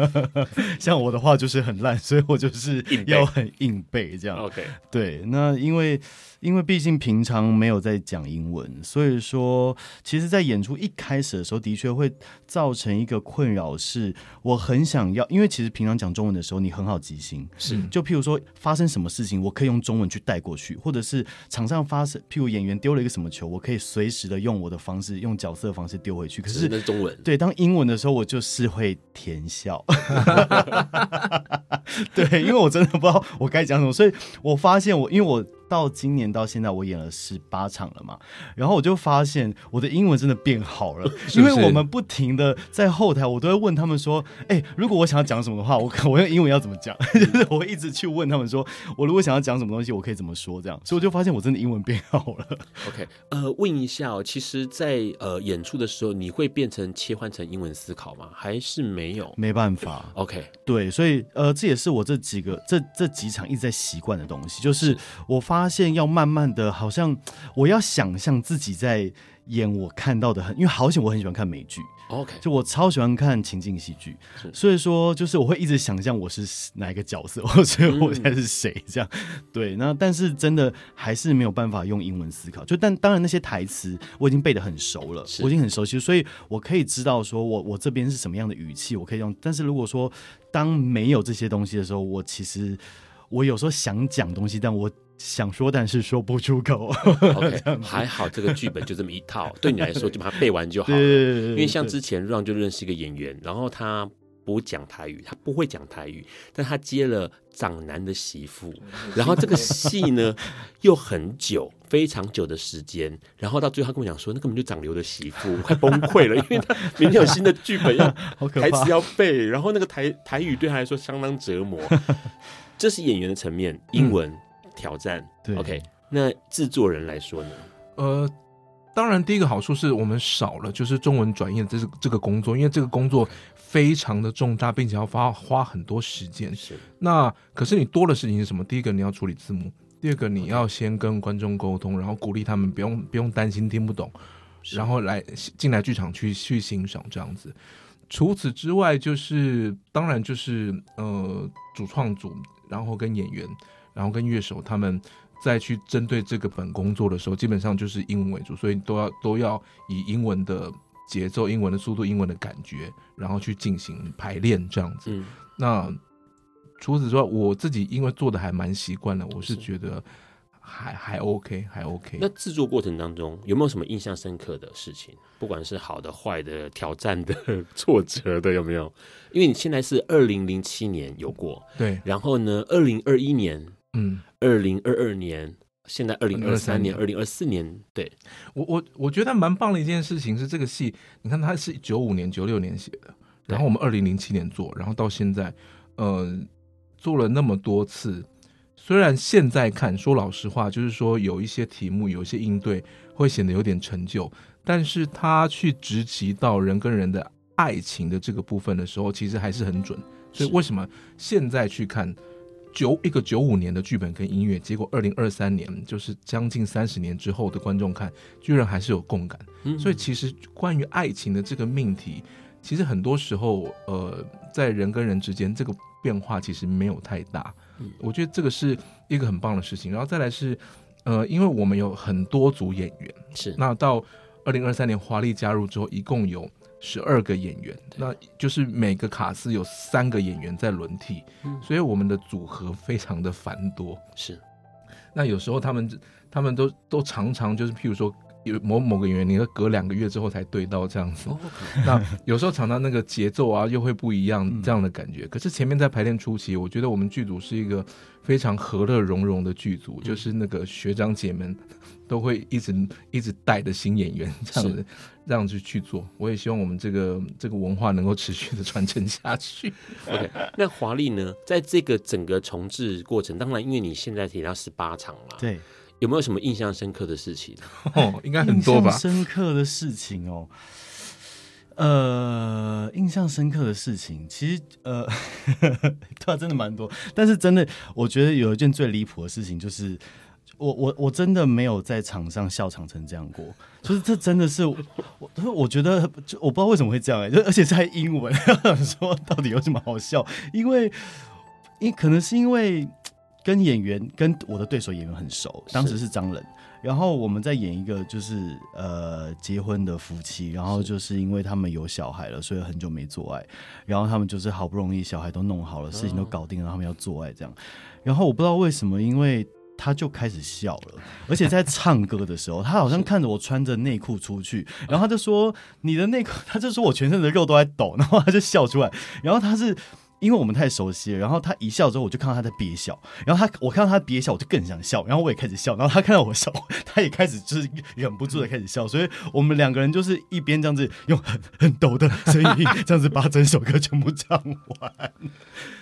像我的话就是很烂，所以我就是要很硬背这样。OK，对，那因为因为毕竟平常没有在讲英文，所以说其实，在演出一开始的时候，的确会造成一个困扰，是我很想要，因为其实平常讲中文的时候，你很好即兴，是就譬如说发生什么事情，我可以用中文去带过去，或者是场上发生，譬如演员丢了一个什么球，我可以随时的用我的方式。用角色的方式丢回去，可是，是中文。对，当英文的时候，我就是会甜笑。对，因为我真的不知道我该讲什么，所以我发现我，因为我到今年到现在，我演了十八场了嘛，然后我就发现我的英文真的变好了，是不是？因为我们不停的在后台，我都会问他们说，哎、欸，如果我想要讲什么的话，我 我用英文要怎么讲？就是我会一直去问他们说，我如果想要讲什么东西，我可以怎么说？这样，所以我就发现我真的英文变好了。OK，呃，问一下哦，其实在，在呃演出的时候，你会变成切换成英文思考吗？还是没有？没办法。OK，对，所以呃，这也是我这几个这这几场一直在习惯的东西，就是我发现要慢慢的，好像我要想象自己在演我看到的很，因为好险我很喜欢看美剧。OK，就我超喜欢看情景喜剧，所以说就是我会一直想象我是哪一个角色，或者我现在是谁这样。嗯、对，那但是真的还是没有办法用英文思考。就但当然那些台词我已经背得很熟了，我已经很熟悉，所以我可以知道说我我这边是什么样的语气，我可以用。但是如果说当没有这些东西的时候，我其实我有时候想讲东西，但我。想说，但是说不出口。OK，还好这个剧本就这么一套，对你来说就把它背完就好了。因为像之前 Run 就认识一个演员，然后他不讲台语，他不会讲台语，但他接了长男的媳妇，然后这个戏呢又很久，非常久的时间，然后到最后他跟我讲说，那根本就长刘的媳妇，我快崩溃了，因为他明天有新的剧本要台词要背，然后那个台台语对他来说相当折磨。这是演员的层面，英文。嗯挑战，对，OK。那制作人来说呢？呃，当然，第一个好处是我们少了就是中文转译这是这个工作，因为这个工作非常的重大，并且要花花很多时间。是。那可是你多的事情是什么？第一个你要处理字幕，第二个你要先跟观众沟通，然后鼓励他们不用不用担心听不懂，然后来进来剧场去去欣赏这样子。除此之外，就是当然就是呃主创组，然后跟演员。然后跟乐手他们再去针对这个本工作的时候，基本上就是英文为主，所以都要都要以英文的节奏、英文的速度、英文的感觉，然后去进行排练这样子。嗯、那除此之外，我自己因为做的还蛮习惯的，我是觉得还还 OK，还 OK。那制作过程当中有没有什么印象深刻的事情？不管是好的、坏的、挑战的、挫折的，有没有？因为你现在是二零零七年有过，对，然后呢，二零二一年。嗯，二零二二年，现在二零二三年，二零二四年，对，我我我觉得蛮棒的一件事情是这个戏，你看它是九五年、九六年写的，然后我们二零零七年做，然后到现在，呃，做了那么多次，虽然现在看，说老实话，就是说有一些题目，有一些应对会显得有点陈旧，但是他去直击到人跟人的爱情的这个部分的时候，其实还是很准，所以为什么现在去看？九一个九五年的剧本跟音乐，结果二零二三年就是将近三十年之后的观众看，居然还是有共感。嗯，所以其实关于爱情的这个命题，其实很多时候，呃，在人跟人之间这个变化其实没有太大。嗯，我觉得这个是一个很棒的事情。然后再来是，呃，因为我们有很多组演员，是那到二零二三年华丽加入之后，一共有。十二个演员，那就是每个卡司有三个演员在轮替，嗯，所以我们的组合非常的繁多。是，那有时候他们他们都都常常就是，譬如说有某某个演员，你要隔两个月之后才对到这样子。哦，那有时候常常那个节奏啊又会不一样，这样的感觉。嗯。可是前面在排练初期，我觉得我们剧组是一个非常和乐融融的剧组，就是那个学长姐们。都会一直一直带着新演员这样子，这样子去做。我也希望我们这个这个文化能够持续的传承下去。OK，那华丽呢，在这个整个重置过程，当然因为你现在提到十八场了，对，有没有什么印象深刻的事情？哦，应该很多吧。深刻的事情哦，呃，印象深刻的事情，其实呃，对啊，真的蛮多。但是真的，我觉得有一件最离谱的事情就是。我我我真的没有在场上笑场成这样过，就是这真的是我，我觉得就我不知道为什么会这样哎、欸，就而且在英文，说到底有什么好笑？因为因可能是因为跟演员跟我的对手演员很熟，当时是张冷，然后我们在演一个就是呃结婚的夫妻，然后就是因为他们有小孩了，所以很久没做爱，然后他们就是好不容易小孩都弄好了，事情都搞定了，他们要做爱这样，然后我不知道为什么，因为。他就开始笑了，而且在唱歌的时候，他好像看着我穿着内裤出去，然后他就说：“你的内裤。”他就说我全身的肉都在抖，然后他就笑出来。然后他是因为我们太熟悉了，然后他一笑之后，我就看到他在憋笑，然后他我看到他憋笑，我就更想笑，然后我也开始笑，然后他看到我笑，他也开始就是忍不住的开始笑，所以我们两个人就是一边这样子用很很抖的声音，这样子把整首歌全部唱完。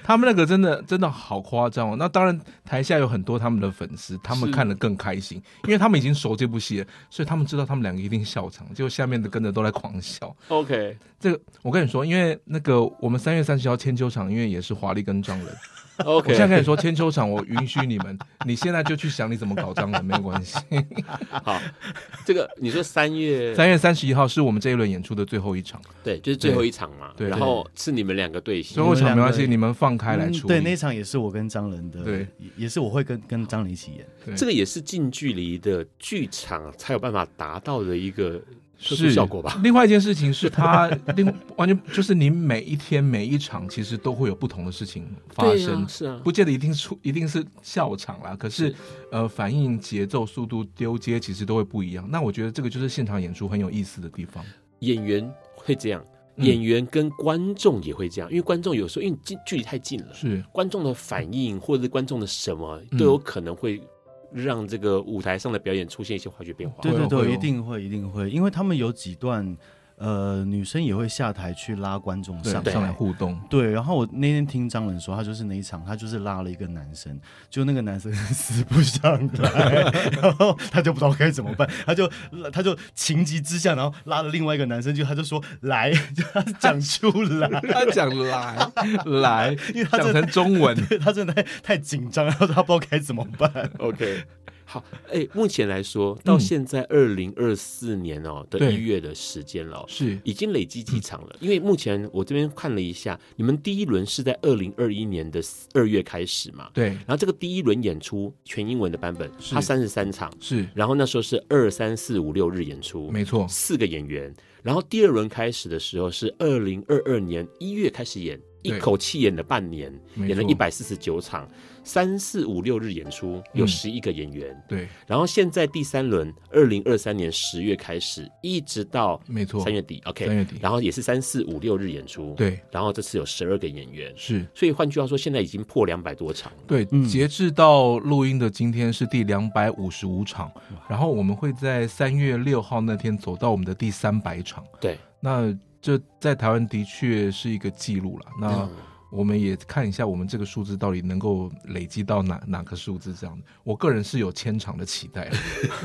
他们那个真的真的好夸张哦！那当然台下有很多他们的粉丝，他们看得更开心，因为他们已经熟这部戏了，所以他们知道他们两个一定笑场，结果下面的跟着都在狂笑。OK，这个我跟你说，因为那个我们三月三十号千秋场，因为也是华丽跟张仁。OK，我现在跟你说千秋场，我允许你们，你现在就去想你怎么搞张仁，没有关系。好，这个你说三月三月三十一号是我们这一轮演出的最后一场，对，就是最后一场嘛。对，然后是你们两个对戏，最后一场没关系，你们放开来处理。对，那场也是我跟张仁的，对，也是我会跟跟张仁一起演。这个也是近距离的剧场才有办法达到的一个。是效果吧。另外一件事情是，他另完全就是你每一天每一场其实都会有不同的事情发生，啊是啊，不见得一定出一定是笑场啦。可是，是呃，反应、节奏、速度、丢接其实都会不一样。那我觉得这个就是现场演出很有意思的地方。演员会这样，演员跟观众也会这样，嗯、因为观众有时候因为近距离太近了，是观众的反应或者是观众的什么都有可能会。让这个舞台上的表演出现一些化学变化。对对对，一定会，一定会，因为他们有几段。呃，女生也会下台去拉观众上上来互动。对，然后我那天听张伦说，他就是那一场，他就是拉了一个男生，就那个男生死不上来，然后他就不知道该怎么办，他就他就情急之下，然后拉了另外一个男生，就他就说来，就 他讲出来，他讲来来，因为他讲成中文，他真的太太紧张，然后他不知道该怎么办。OK。好，哎、欸，目前来说，到现在二零二四年哦的一月的时间了，是已经累积几场了。因为目前我这边看了一下，你们第一轮是在二零二一年的二月开始嘛？对。然后这个第一轮演出全英文的版本，它三十三场，是。然后那时候是二三四五六日演出，没错，四个演员。然后第二轮开始的时候是二零二二年一月开始演，一口气演了半年，演了一百四十九场。三四五六日演出有十一个演员，嗯，对。然后现在第三轮，二零二三年十月开始，一直到没错三月底，OK，三月底。然后也是三四五六日演出，对。然后这次有十二个演员，是。所以换句话说，现在已经破两百多场。对，嗯，截至到录音的今天是第两百五十五场，然后我们会在三月六号那天走到我们的第三百场。对，那这在台湾的确是一个记录了。那。嗯我们也看一下，我们这个数字到底能够累积到哪哪个数字？这样，我个人是有千场的期待。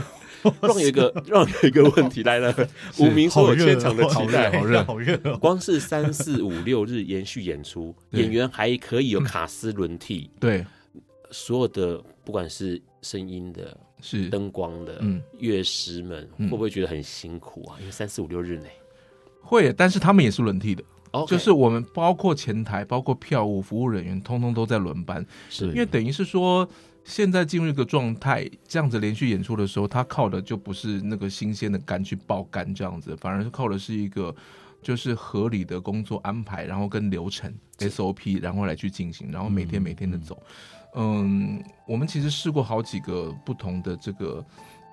让有一个 让有一个问题来了，五名说有千场的期待，好热，好热。光是三四五六日延续演出，演员还可以有卡斯轮替。对，所有的不管是声音的、是灯光的、嗯，乐师们会不会觉得很辛苦啊？因为三四五六日内会，但是他们也是轮替的。Okay. 就是我们包括前台、包括票务、服务人员，通通都在轮班，是因为等于是说，现在进入一个状态，这样子连续演出的时候，他靠的就不是那个新鲜的肝去爆肝这样子，反而是靠的是一个就是合理的工作安排，然后跟流程 SOP，然后来去进行，然后每天每天的走。嗯，嗯，我们其实试过好几个不同的这个。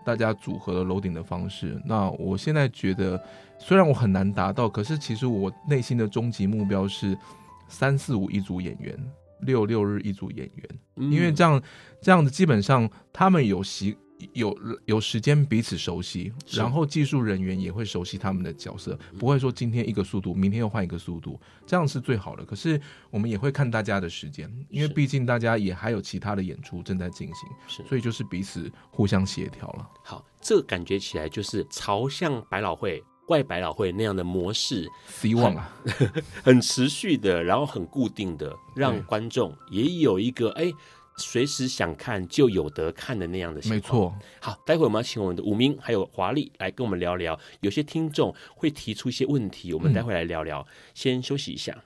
大家组合的楼顶的方式，那我现在觉得，虽然我很难达到，可是其实我内心的终极目标是三四五一组演员，六六日一组演员，嗯、因为这样这样子基本上他们有习。有有时间彼此熟悉，然后技术人员也会熟悉他们的角色，不会说今天一个速度，明天又换一个速度，这样是最好的。可是我们也会看大家的时间，因为毕竟大家也还有其他的演出正在进行，是，所以就是彼此互相协调了。好，这个感觉起来就是朝向百老汇、怪百老汇那样的模式，希望啊，很持续的，然后很固定的，让观众也有一个哎。随时想看就有得看的那样的情况。没错。好，待会我们要请我们的武明还有华丽来跟我们聊聊。有些听众会提出一些问题，我们待会来聊聊。嗯、先休息一下。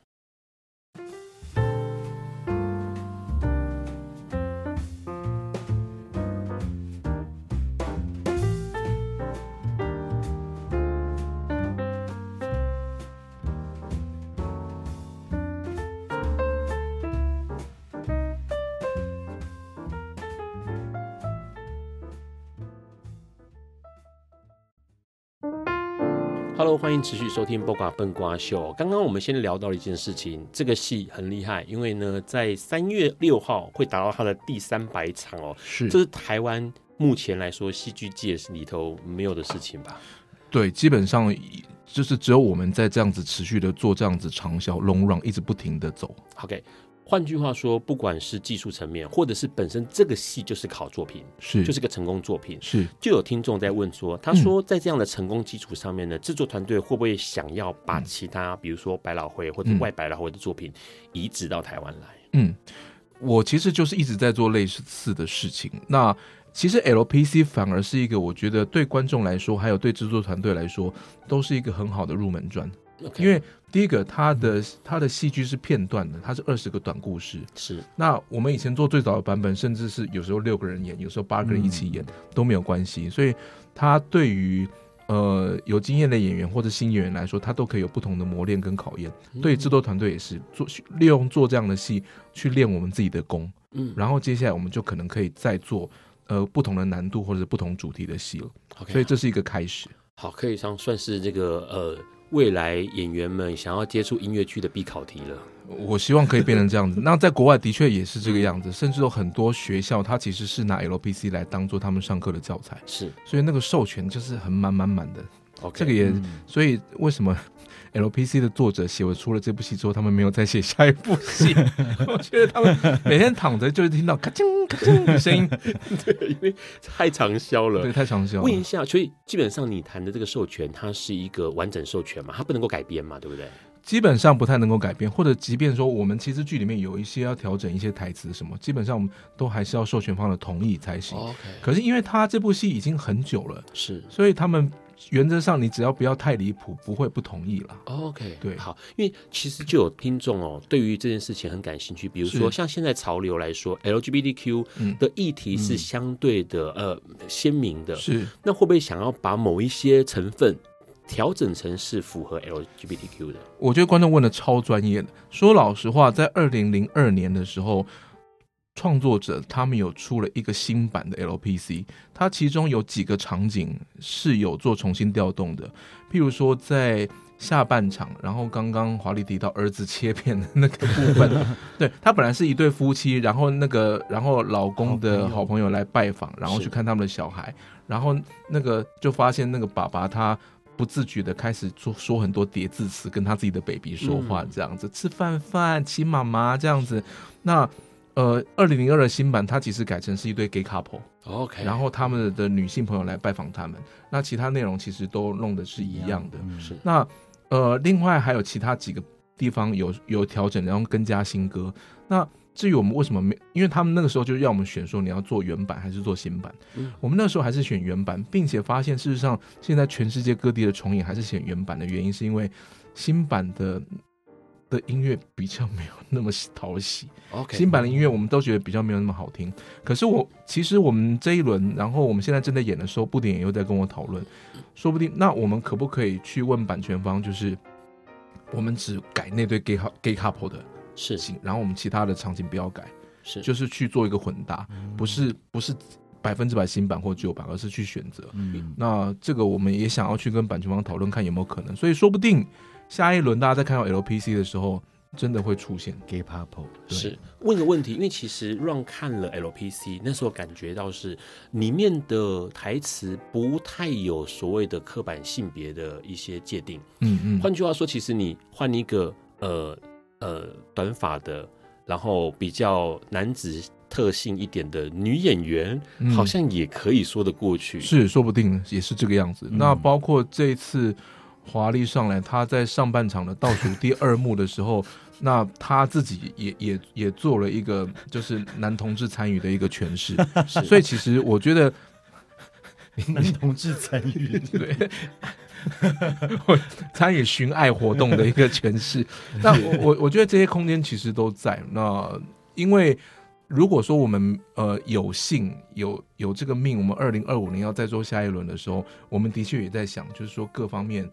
欢迎持续收听《八卦笨瓜秀》。刚刚我们先聊到了一件事情，这个戏很厉害，因为呢，在三月六号会达到它的第三百场哦，是，这是台湾目前来说戏剧界里头没有的事情吧？对，基本上就是只有我们在这样子持续的做这样子长销 long run，一直不停的走。OK。换句话说，不管是技术层面，或者是本身这个戏就是个好作品，是就是个成功作品，是就有听众在问说，他说在这样的成功基础上面呢，制、嗯、作团队会不会想要把其他，嗯、比如说百老汇或者外百老汇的作品移植到台湾来？嗯，我其实就是一直在做类似的事情。那其实 LPC 反而是一个我觉得对观众来说，还有对制作团队来说，都是一个很好的入门砖。Okay. 因为第一个，它的它的戏剧是片段的，它是二十个短故事。是。那我们以前做最早的版本，甚至是有时候六个人演，有时候八个人一起演、嗯、都没有关系。所以，它对于呃有经验的演员或者新演员来说，他都可以有不同的磨练跟考验。嗯、对制作团队也是做利用做这样的戏去练我们自己的功。嗯。然后接下来我们就可能可以再做呃不同的难度或者是不同主题的戏了。所以这是一个开始。好，可以上算是这个呃。未来演员们想要接触音乐剧的必考题了。我希望可以变成这样子。那在国外的确也是这个样子，甚至有很多学校，它其实是拿 LPC 来当做他们上课的教材。是，所以那个授权就是很满满满的。这个也，嗯、所以为什么？LPC 的作者写出了这部戏之后，他们没有再写下一部戏。我觉得他们每天躺着就是听到咔嚓咔嚓的声音，对，因为太长销了，对，太长销了。问一下，所以基本上你谈的这个授权，它是一个完整授权嘛？它不能够改编嘛？对不对？基本上不太能够改编，或者即便说我们其实剧里面有一些要调整一些台词什么，基本上我们都还是要授权方的同意才行。OK。可是因为他这部戏已经很久了，是，所以他们。原则上，你只要不要太离谱，不会不同意了。OK，对，好，因为其实就有听众哦，对于这件事情很感兴趣。比如说，像现在潮流来说，LGBTQ 的议题是相对的、嗯、呃鲜明的，是那会不会想要把某一些成分调整成是符合 LGBTQ 的？我觉得观众问的超专业的。说老实话，在二零零二年的时候。创作者他们有出了一个新版的 LPC，它其中有几个场景是有做重新调动的，譬如说在下半场，然后刚刚华丽提到儿子切片的那个部分，对，他本来是一对夫妻，然后那个然后老公的好朋友来拜访，然后去看他们的小孩，然后那个就发现那个爸爸他不自觉的开始说说很多叠字词，跟他自己的 baby 说话，这样子、嗯、吃饭饭亲妈妈这样子，那。呃，二零零二的新版，它其实改成是一对 gay couple，OK，然后他们的女性朋友来拜访他们，那其他内容其实都弄的是一样的。是，那呃，另外还有其他几个地方有有调整，然后更加新歌。那至于我们为什么没，因为他们那个时候就让我们选说你要做原版还是做新版，嗯，我们那时候还是选原版，并且发现事实上现在全世界各地的重影还是选原版的原因，是因为新版的。的音乐比较没有那么讨喜，OK，新版的音乐我们都觉得比较没有那么好听。可是我其实我们这一轮，然后我们现在正在演的时候，布点也又在跟我讨论，说不定那我们可不可以去问版权方，就是我们只改那对 gay gay couple 的事情，然后我们其他的场景不要改，是。就是去做一个混搭，不是不是百分之百新版或旧版，而是去选择。嗯，那这个我们也想要去跟版权方讨论，看有没有可能，所以说不定。下一轮大家在看到 LPC 的时候，真的会出现 gay couple。是问个问题，因为其实让看了 LPC 那时候感觉到是里面的台词不太有所谓的刻板性别的一些界定。嗯嗯。换句话说，其实你换一个呃呃短发的，然后比较男子特性一点的女演员，嗯、好像也可以说得过去。是，说不定也是这个样子。嗯、那包括这一次。华丽上来，他在上半场的倒数第二幕的时候，那他自己也也也做了一个就是男同志参与的一个诠释，所以其实我觉得 男同志参与对，参与寻爱活动的一个诠释。那我我我觉得这些空间其实都在。那因为如果说我们呃有幸有有这个命，我们二零二五年要再做下一轮的时候，我们的确也在想，就是说各方面。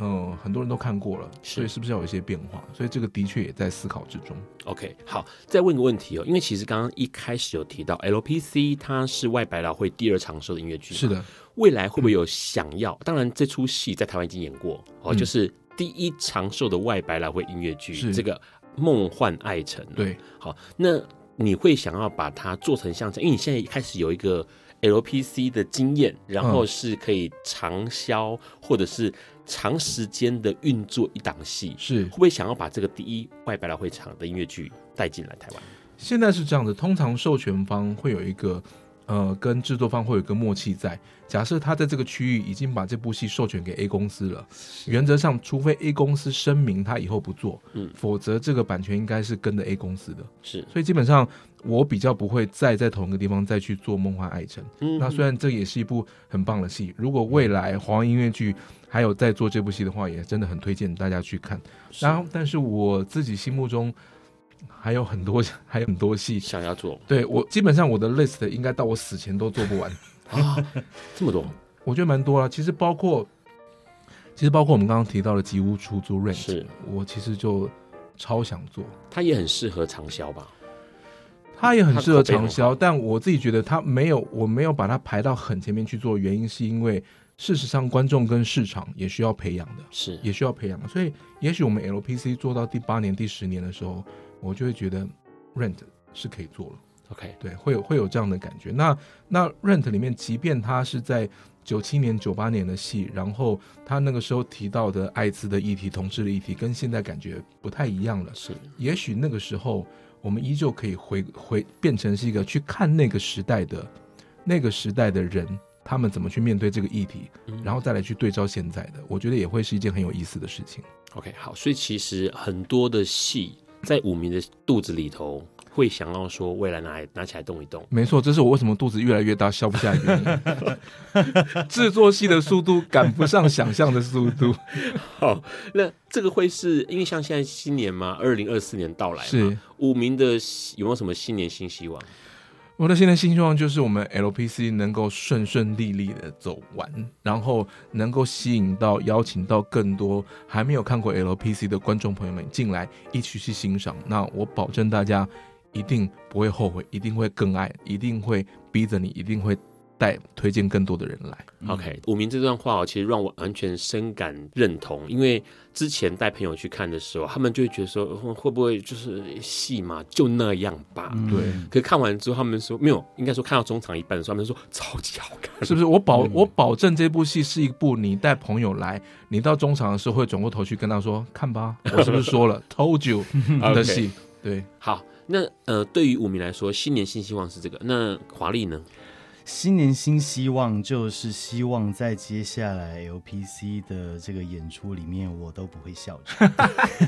嗯、呃，很多人都看过了，所以是不是要有一些变化？所以这个的确也在思考之中。OK，好，再问个问题哦，因为其实刚刚一开始有提到 LPC，它是外百老汇第二长寿的音乐剧，是的。未来会不会有想要？嗯、当然，这出戏在台湾已经演过哦，就是第一长寿的外百老汇音乐剧，是这个《梦幻爱城》。对，好，那你会想要把它做成像这样？因为你现在开始有一个。LPC 的经验，然后是可以长销或者是长时间的运作一档戏，是会不会想要把这个第一外百老汇场的音乐剧带进来台湾？现在是这样的，通常授权方会有一个。呃，跟制作方会有一个默契在。假设他在这个区域已经把这部戏授权给 A 公司了，原则上，除非 A 公司声明他以后不做，嗯，否则这个版权应该是跟着 A 公司的。是，所以基本上我比较不会再在同一个地方再去做《梦幻爱城》。嗯，那虽然这也是一部很棒的戏，如果未来华文音乐剧还有在做这部戏的话，也真的很推荐大家去看。然后，但是我自己心目中。还有很多，还有很多戏想要做。对，我基本上我的 list 应该到我死前都做不完啊，这么多，我觉得蛮多了。其实包括，其实包括我们刚刚提到的吉屋出租 Rent，是我其实就超想做。它也很适合长销吧？它也很适合长销，但我自己觉得它没有，我没有把它排到很前面去做。原因是因为事实上观众跟市场也需要培养的，是也需要培养的。所以也许我们 LPC 做到第八年、第十年的时候。我就会觉得，Rent 是可以做了。OK，对，会有会有这样的感觉。那那 Rent 里面，即便他是在九七年、九八年的戏，然后他那个时候提到的艾滋的议题、同志的议题，跟现在感觉不太一样了。是，也许那个时候我们依旧可以回回变成是一个去看那个时代的那个时代的人，他们怎么去面对这个议题，然后再来去对照现在的，我觉得也会是一件很有意思的事情。OK，好，所以其实很多的戏。在五迷的肚子里头，会想要说未来拿来拿起来动一动。没错，这是我为什么肚子越来越大，消不下的原因。制作戏的速度赶不上想象的速度。好，那这个会是因为像现在新年嘛，二零二四年到来嘛，是五迷的有没有什么新年新希望？我的现在新希望就是我们 LPC 能够顺顺利利的走完，然后能够吸引到、邀请到更多还没有看过 LPC 的观众朋友们进来一起去欣赏。那我保证大家一定不会后悔，一定会更爱，一定会逼着你，一定会。带推荐更多的人来，OK。五明这段话哦，其实让我完全深感认同。因为之前带朋友去看的时候，他们就会觉得说，会不会就是戏嘛，就那样吧？对。可是看完之后，他们说没有，应该说看到中场一半的时候，他们说超级好看，是不是？我保我保证这部戏是一部你带朋友来，你到中场的时候会转过头去跟他说，看吧，我是不是说了，Told you 的戏？对。好，那呃，对于五明来说，新年新希望是这个。那华丽呢？新年新希望就是希望在接下来 LPC 的这个演出里面，我都不会笑着。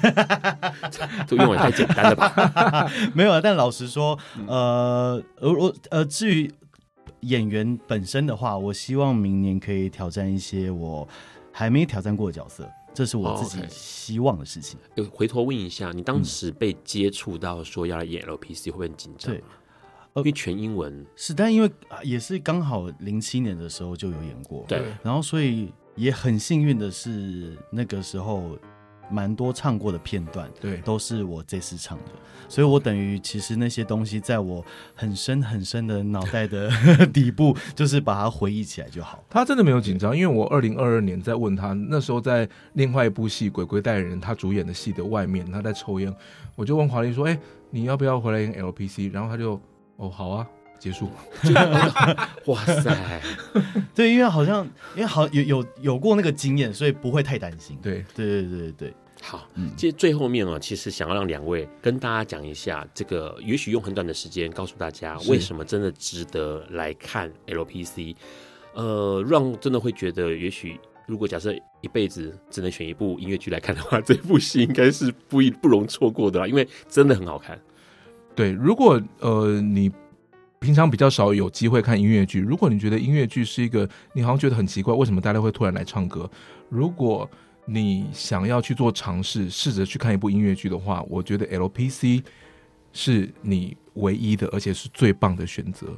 这个用语太简单了吧？没有啊，但老实说，呃，我，我呃，至于演员本身的话，我希望明年可以挑战一些我还没挑战过的角色，这是我自己希望的事情。有、oh, okay. 回头问一下，你当时被接触到说要来演 LPC，会不会很紧张？对。因为全英文是，但因为也是刚好零七年的时候就有演过，对，然后所以也很幸运的是那个时候蛮多唱过的片段，对，都是我这次唱的，所以我等于其实那些东西在我很深很深的脑袋的 底部，就是把它回忆起来就好。他真的没有紧张，因为我二零二二年在问他，那时候在另外一部戏《鬼鬼代言人》他主演的戏的外面，他在抽烟，我就问华丽说：“哎，你要不要回来演 LPC？” 然后他就。哦，好啊，结束。哇塞，对，因为好像因为好有有有过那个经验，所以不会太担心。对，对，对，对，对。好，嗯，其实最后面啊，其实想要让两位跟大家讲一下，这个也许用很短的时间告诉大家，为什么真的值得来看 LPC。呃，让真的会觉得，也许如果假设一辈子只能选一部音乐剧来看的话，这部戏应该是不不容错过的啦，因为真的很好看。对，如果呃你平常比较少有机会看音乐剧，如果你觉得音乐剧是一个你好像觉得很奇怪，为什么大家会突然来唱歌？如果你想要去做尝试，试着去看一部音乐剧的话，我觉得 LPC 是你唯一的，而且是最棒的选择。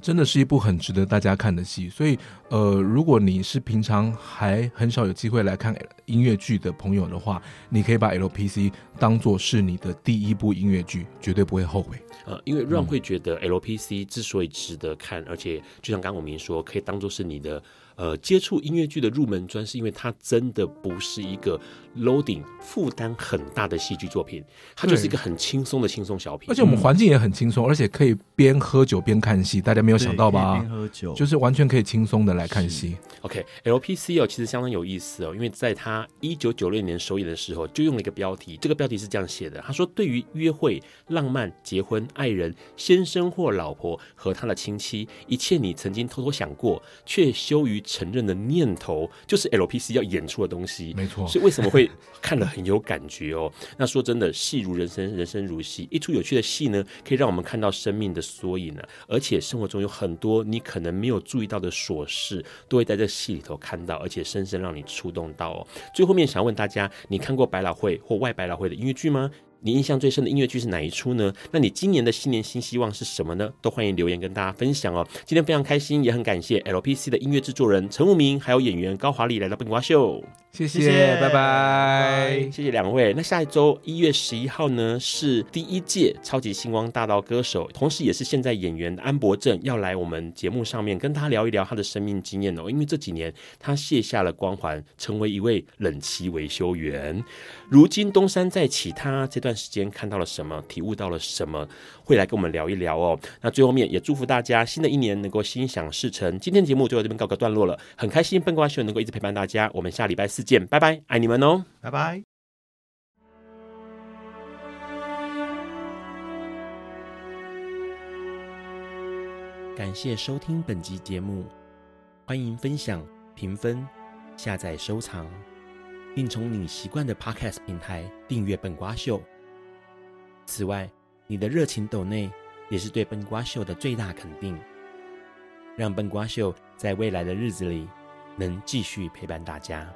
真的是一部很值得大家看的戏。所以，呃，如果你是平常还很少有机会来看音乐剧的朋友的话，你可以把 LPC 当做是你的第一部音乐剧，绝对不会后悔。呃，因为 Ron 会觉得 LPC 之所以值得看，嗯、而且就像刚刚我明说，可以当做是你的。呃，接触音乐剧的入门砖，是因为它真的不是一个 loading 负担很大的戏剧作品，它就是一个很轻松的轻松小品。而且我们环境也很轻松，而且可以边喝酒边看戏，大家没有想到吧？边喝酒，就是完全可以轻松的来看戏。OK，LPC 哦，其实相当有意思哦，因为在他一九九六年首演的时候，就用了一个标题，这个标题是这样写的：他说，对于约会、浪漫、结婚、爱人、先生或老婆和他的亲戚，一切你曾经偷偷想过却羞于。承认的念头就是 LPC 要演出的东西，没错。所以为什么会看了很有感觉哦？那说真的，戏如人生，人生如戏。一出有趣的戏呢，可以让我们看到生命的缩影呢、啊。而且生活中有很多你可能没有注意到的琐事，都会在这戏里头看到，而且深深让你触动到哦。最后面想问大家，你看过百老汇或外百老汇的音乐剧吗？你印象最深的音乐剧是哪一出呢？那你今年的新年新希望是什么呢？都欢迎留言跟大家分享哦。今天非常开心，也很感谢 LPC 的音乐制作人陈武明，还有演员高华丽来到笨瓜秀。谢谢，拜拜，谢谢两位。那下一周一月十一号呢，是第一届超级星光大道歌手，同时也是现在演员的安博正要来我们节目上面跟他聊一聊他的生命经验哦。因为这几年他卸下了光环，成为一位冷气维修员。如今东山再起，他这段时间看到了什么，体悟到了什么，会来跟我们聊一聊哦。那最后面也祝福大家新的一年能够心想事成。今天节目就到这边告个段落了，很开心笨瓜秀能够一直陪伴大家。我们下礼拜四见，拜拜，爱你们哦，拜拜。感谢收听本集节目，欢迎分享、评分、下载、收藏。并从你习惯的 Podcast 平台订阅笨瓜秀。此外，你的热情抖内也是对笨瓜秀的最大肯定，让笨瓜秀在未来的日子里能继续陪伴大家。